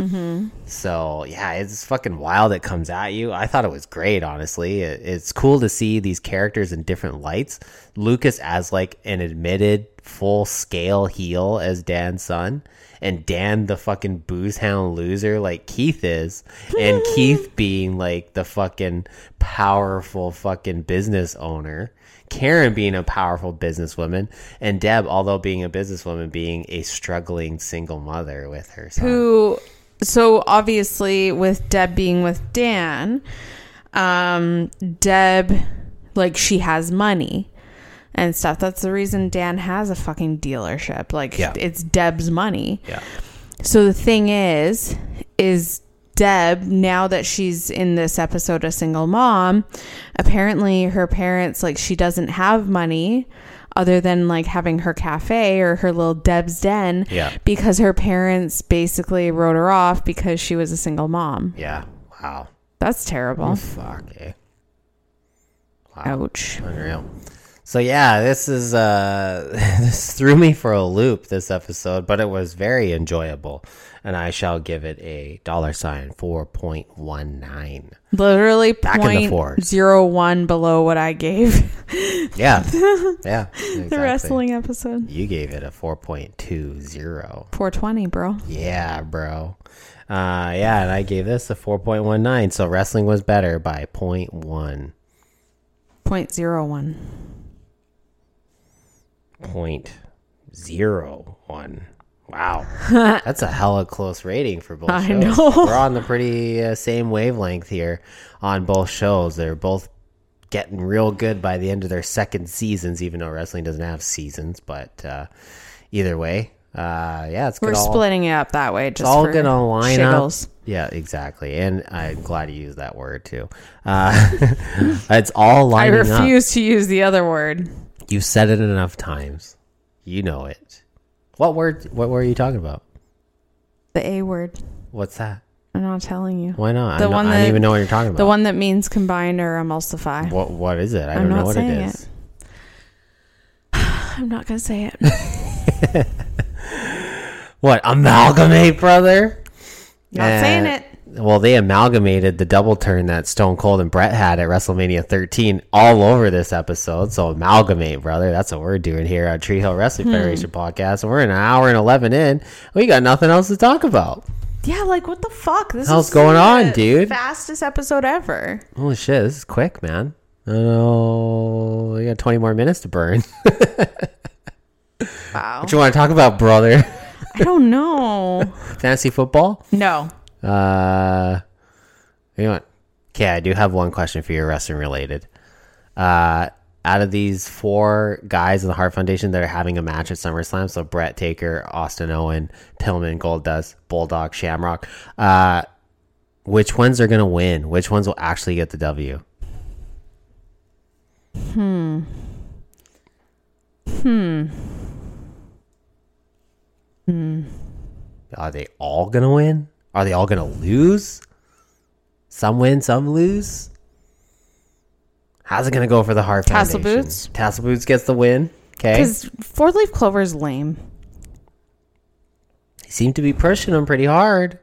S2: So yeah, it's fucking wild. It comes at you. I thought it was great. Honestly, it, it's cool to see these characters in different lights. Lucas as like an admitted full scale heel as Dan's son, and Dan the fucking booze hound loser like Keith is, and Keith being like the fucking powerful fucking business owner. Karen being a powerful businesswoman, and Deb, although being a businesswoman, being a struggling single mother with her son.
S3: who so obviously with Deb being with Dan, um Deb like she has money and stuff. That's the reason Dan has a fucking dealership. Like
S2: Yeah.
S3: it's Deb's money.
S2: yeah.
S3: So the thing is, is Deb, now that she's in this episode a single mom, apparently her parents, like, she doesn't have money other than like having her cafe or her little Deb's Den
S2: Yeah.
S3: because her parents basically wrote her off because she was a single mom.
S2: Yeah. Wow.
S3: That's terrible.
S2: Fuck. Eh. Wow.
S3: Ouch.
S2: Unreal. So yeah, this is uh this threw me for a loop this episode, but it was very enjoyable. And I shall give it a dollar sign four point one nine.
S3: Literally
S2: Back in the
S3: point zero one below what I gave
S2: Yeah. yeah. Exactly.
S3: the wrestling episode.
S2: You gave it a four point two zero.
S3: 420, bro.
S2: Yeah, bro. Uh yeah, and I gave this a four point one nine, so wrestling was better by point one.
S3: Point zero one.
S2: Point zero one. Wow, that's a hella close rating for both
S3: I
S2: shows.
S3: know.
S2: We're on the pretty uh, same wavelength here on both shows. They're both getting real good by the end of their second seasons, even though wrestling doesn't have seasons. But uh, either way, uh, yeah, it's
S3: We're
S2: all,
S3: splitting it up that way. Just
S2: it's all gonna line
S3: shiggles.
S2: up. Yeah, exactly. And I'm glad you used that word too. Uh, it's all lining up.
S3: I refuse to use the other word.
S2: You've said it enough times. You know it. What word? What are you talking about?
S3: The A word.
S2: What's that?
S3: I'm not telling you.
S2: Why not?
S3: The
S2: I,
S3: one
S2: I don't
S3: that-
S2: even know what you're talking about.
S3: The one that means combine or emulsify.
S2: What? What is it? I
S3: I'm
S2: don't know what it.
S3: I'm not gonna say it.
S2: What? Amalgamate, brother.
S3: Not
S2: Uh,
S3: saying it.
S2: Well, they amalgamated the double turn that Stone Cold and Bret had at WrestleMania 13 all over this episode. So amalgamate, brother. That's what we're doing here on Tree Hill Wrestling
S3: Hmm.
S2: Federation podcast. And we're an hour and 11 in. We got nothing else to talk about.
S3: Yeah, like what the fuck? This is
S2: going
S3: the
S2: on, dude?
S3: Fastest episode ever.
S2: Holy shit, this is quick, man. Oh. We got 20 more minutes to burn.
S3: Wow.
S2: what you want to talk about, brother?
S3: I don't know.
S2: Fantasy football?
S3: No.
S2: Uh, you know what? Okay, I do have one question for you, wrestling related. Uh, out of these four guys in the Hart Foundation that are having a match at SummerSlam, so Bret Taker, Austin Owen, Pillman, Goldust, Bulldog, Shamrock, uh, which ones are going to win? Which ones will actually get the W? Hmm. Hmm. Hmm. Are they all going to win? Are they all going to lose? Some win, some lose. How's it going to go for the Hart
S3: Tassel
S2: Foundation?
S3: Boots?
S2: Tassel Boots gets the win. Okay.
S3: Because four leaf clover is lame.
S2: He seemed to be pushing him pretty hard.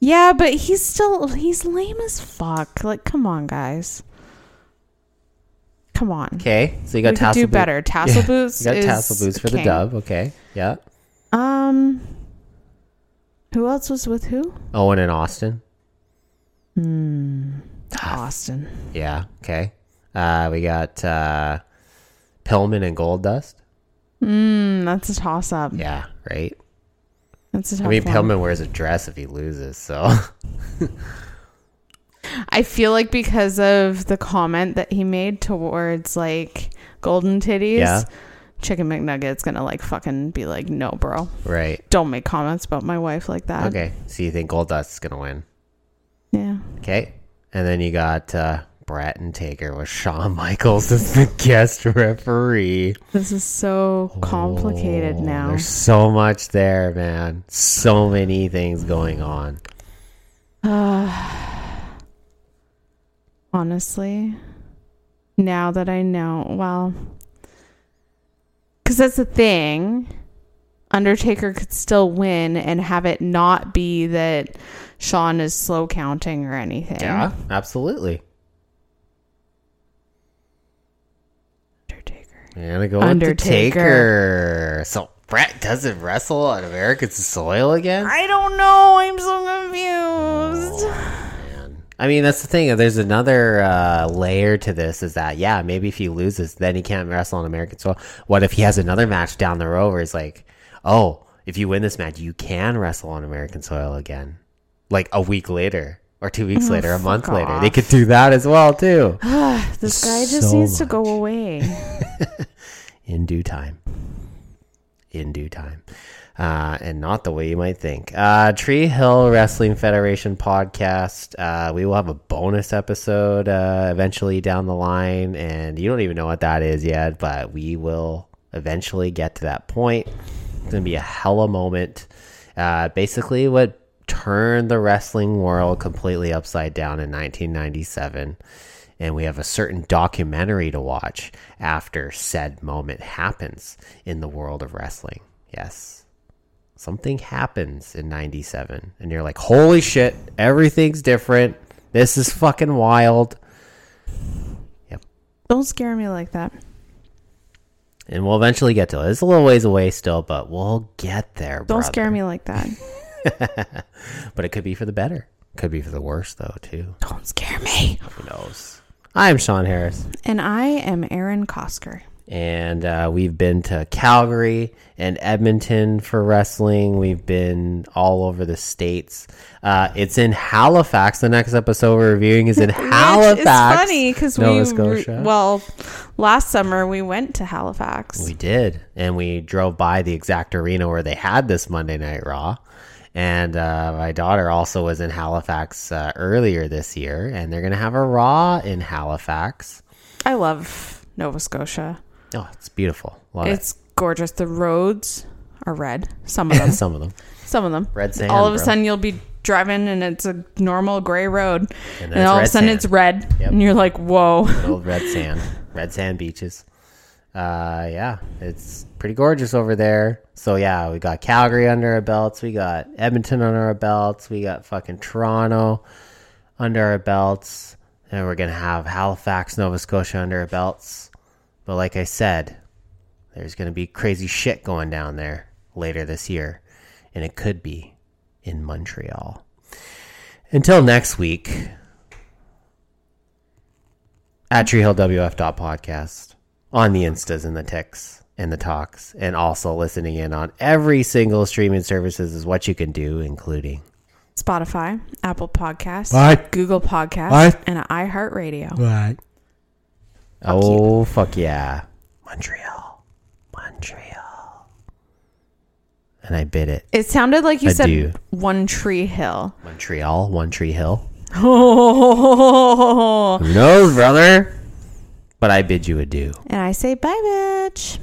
S3: Yeah, but he's still he's lame as fuck. Like, come on, guys. Come on.
S2: Okay. So you got
S3: We
S2: Tassel
S3: do
S2: Boot-
S3: better. Tassel Boots
S2: You got
S3: is
S2: Tassel Boots for the
S3: king.
S2: dub. Okay. Yeah.
S3: Um, who else was with who?
S2: Owen and Austin. Hmm.
S3: Austin.
S2: Yeah. Okay. Uh, we got uh, Pillman and Goldust.
S3: Mm, that's a toss up.
S2: Yeah. Right.
S3: That's a tough
S2: I mean,
S3: one.
S2: Pillman wears a dress if he loses. So
S3: I feel like because of the comment that he made towards like golden titties,
S2: Yeah.
S3: Chicken McNugget's gonna like fucking be like, no, bro,
S2: Right.
S3: don't make comments about my wife like that.
S2: Okay. So you think Goldust gonna win?
S3: Yeah.
S2: Okay. And then you got uh, Bret and Taker with Shawn Michaels as the guest referee.
S3: This is so complicated
S2: Oh,
S3: now.
S2: There's so much there, man. So many things going on.
S3: Honestly, now that I know, well, because that's the thing. Undertaker could still win and have it not be that Shawn is slow counting or anything.
S2: Yeah, absolutely.
S3: Undertaker.
S2: You're gonna go
S3: Undertaker.
S2: So Bret doesn't wrestle on American soil again.
S3: I don't know. I'm so confused.
S2: Man. I mean, that's the thing. There's another uh, layer to this. Is that yeah? Maybe if he loses, then he can't wrestle on American soil. What if he has another match down the road where it's like, oh, if you win this match, you can wrestle on American soil again, like a week later or two weeks later, a month later. They could do that as well too.
S3: This guy just
S2: So
S3: needs to go away.
S2: in due time. In due time. Uh, and not the way you might think. Uh, Tree Hill Wrestling Federation podcast. Uh, we will have a bonus episode uh, eventually down the line, and you don't even know what that is yet, but we will eventually get to that point. It's gonna be a hella moment. Uh, basically, what turned the wrestling world completely upside down in 1997 and we have a certain documentary to watch after said moment happens in the world of wrestling. Yes. Something happens in 97 and you're like, "Holy shit, everything's different. This is fucking wild." Yep.
S3: Don't scare me like that.
S2: And we'll eventually get to it. It's a little ways away still, but we'll get there.
S3: Don't scare me like that.
S2: But it could be for the better. Could be for the worse though, too.
S3: Don't scare me.
S2: Who knows? I'm Sean Harris.
S3: And I am Aaron Kosker.
S2: And uh, we've been to Calgary and Edmonton for wrestling. We've been all over the states. Uh, it's in Halifax. The next episode we're reviewing is in Halifax.
S3: Is funny because
S2: Nova
S3: we,
S2: Scotia.
S3: well, last summer we went to Halifax.
S2: we did, and we drove by the exact arena where they had this Monday Night Raw. And uh, my daughter also was in Halifax uh, earlier this year, and they're gonna have a Raw in Halifax.
S3: I love Nova Scotia.
S2: Oh, it's beautiful. Love
S3: It's gorgeous. The roads are red. Some of them.
S2: Some of them.
S3: Some of them.
S2: Red sand,
S3: All of a
S2: bro.
S3: sudden you'll be driving and it's a normal gray road, and,
S2: it's
S3: all of a sudden
S2: sand.
S3: it's red,
S2: Yep.
S3: and you're like, "Whoa!"
S2: old red sand, red sand beaches. Uh, yeah, it's pretty gorgeous over there. So yeah, we got Calgary under our belts, we got Edmonton under our belts, we got fucking Toronto under our belts, and we're gonna have Halifax, Nova Scotia under our belts. But like I said, there's gonna be crazy shit going down there later this year, and it could be in Montreal. Until next week, at treehillwf.podcast on the instas and the ticks and the talks and also listening in on every single streaming services is what you can do including
S3: Spotify, Apple Podcasts,
S2: What?
S3: Google Podcasts,
S2: What?
S3: and iHeartRadio.
S2: What oh fuck yeah. Montreal. Montreal. And i bid it.
S3: It sounded like you
S2: Adieu.
S3: said One Tree Hill.
S2: montreal. One tree hill.
S3: Oh,
S2: who knows brother? But i bid you adieu.
S3: And I say bye, bitch.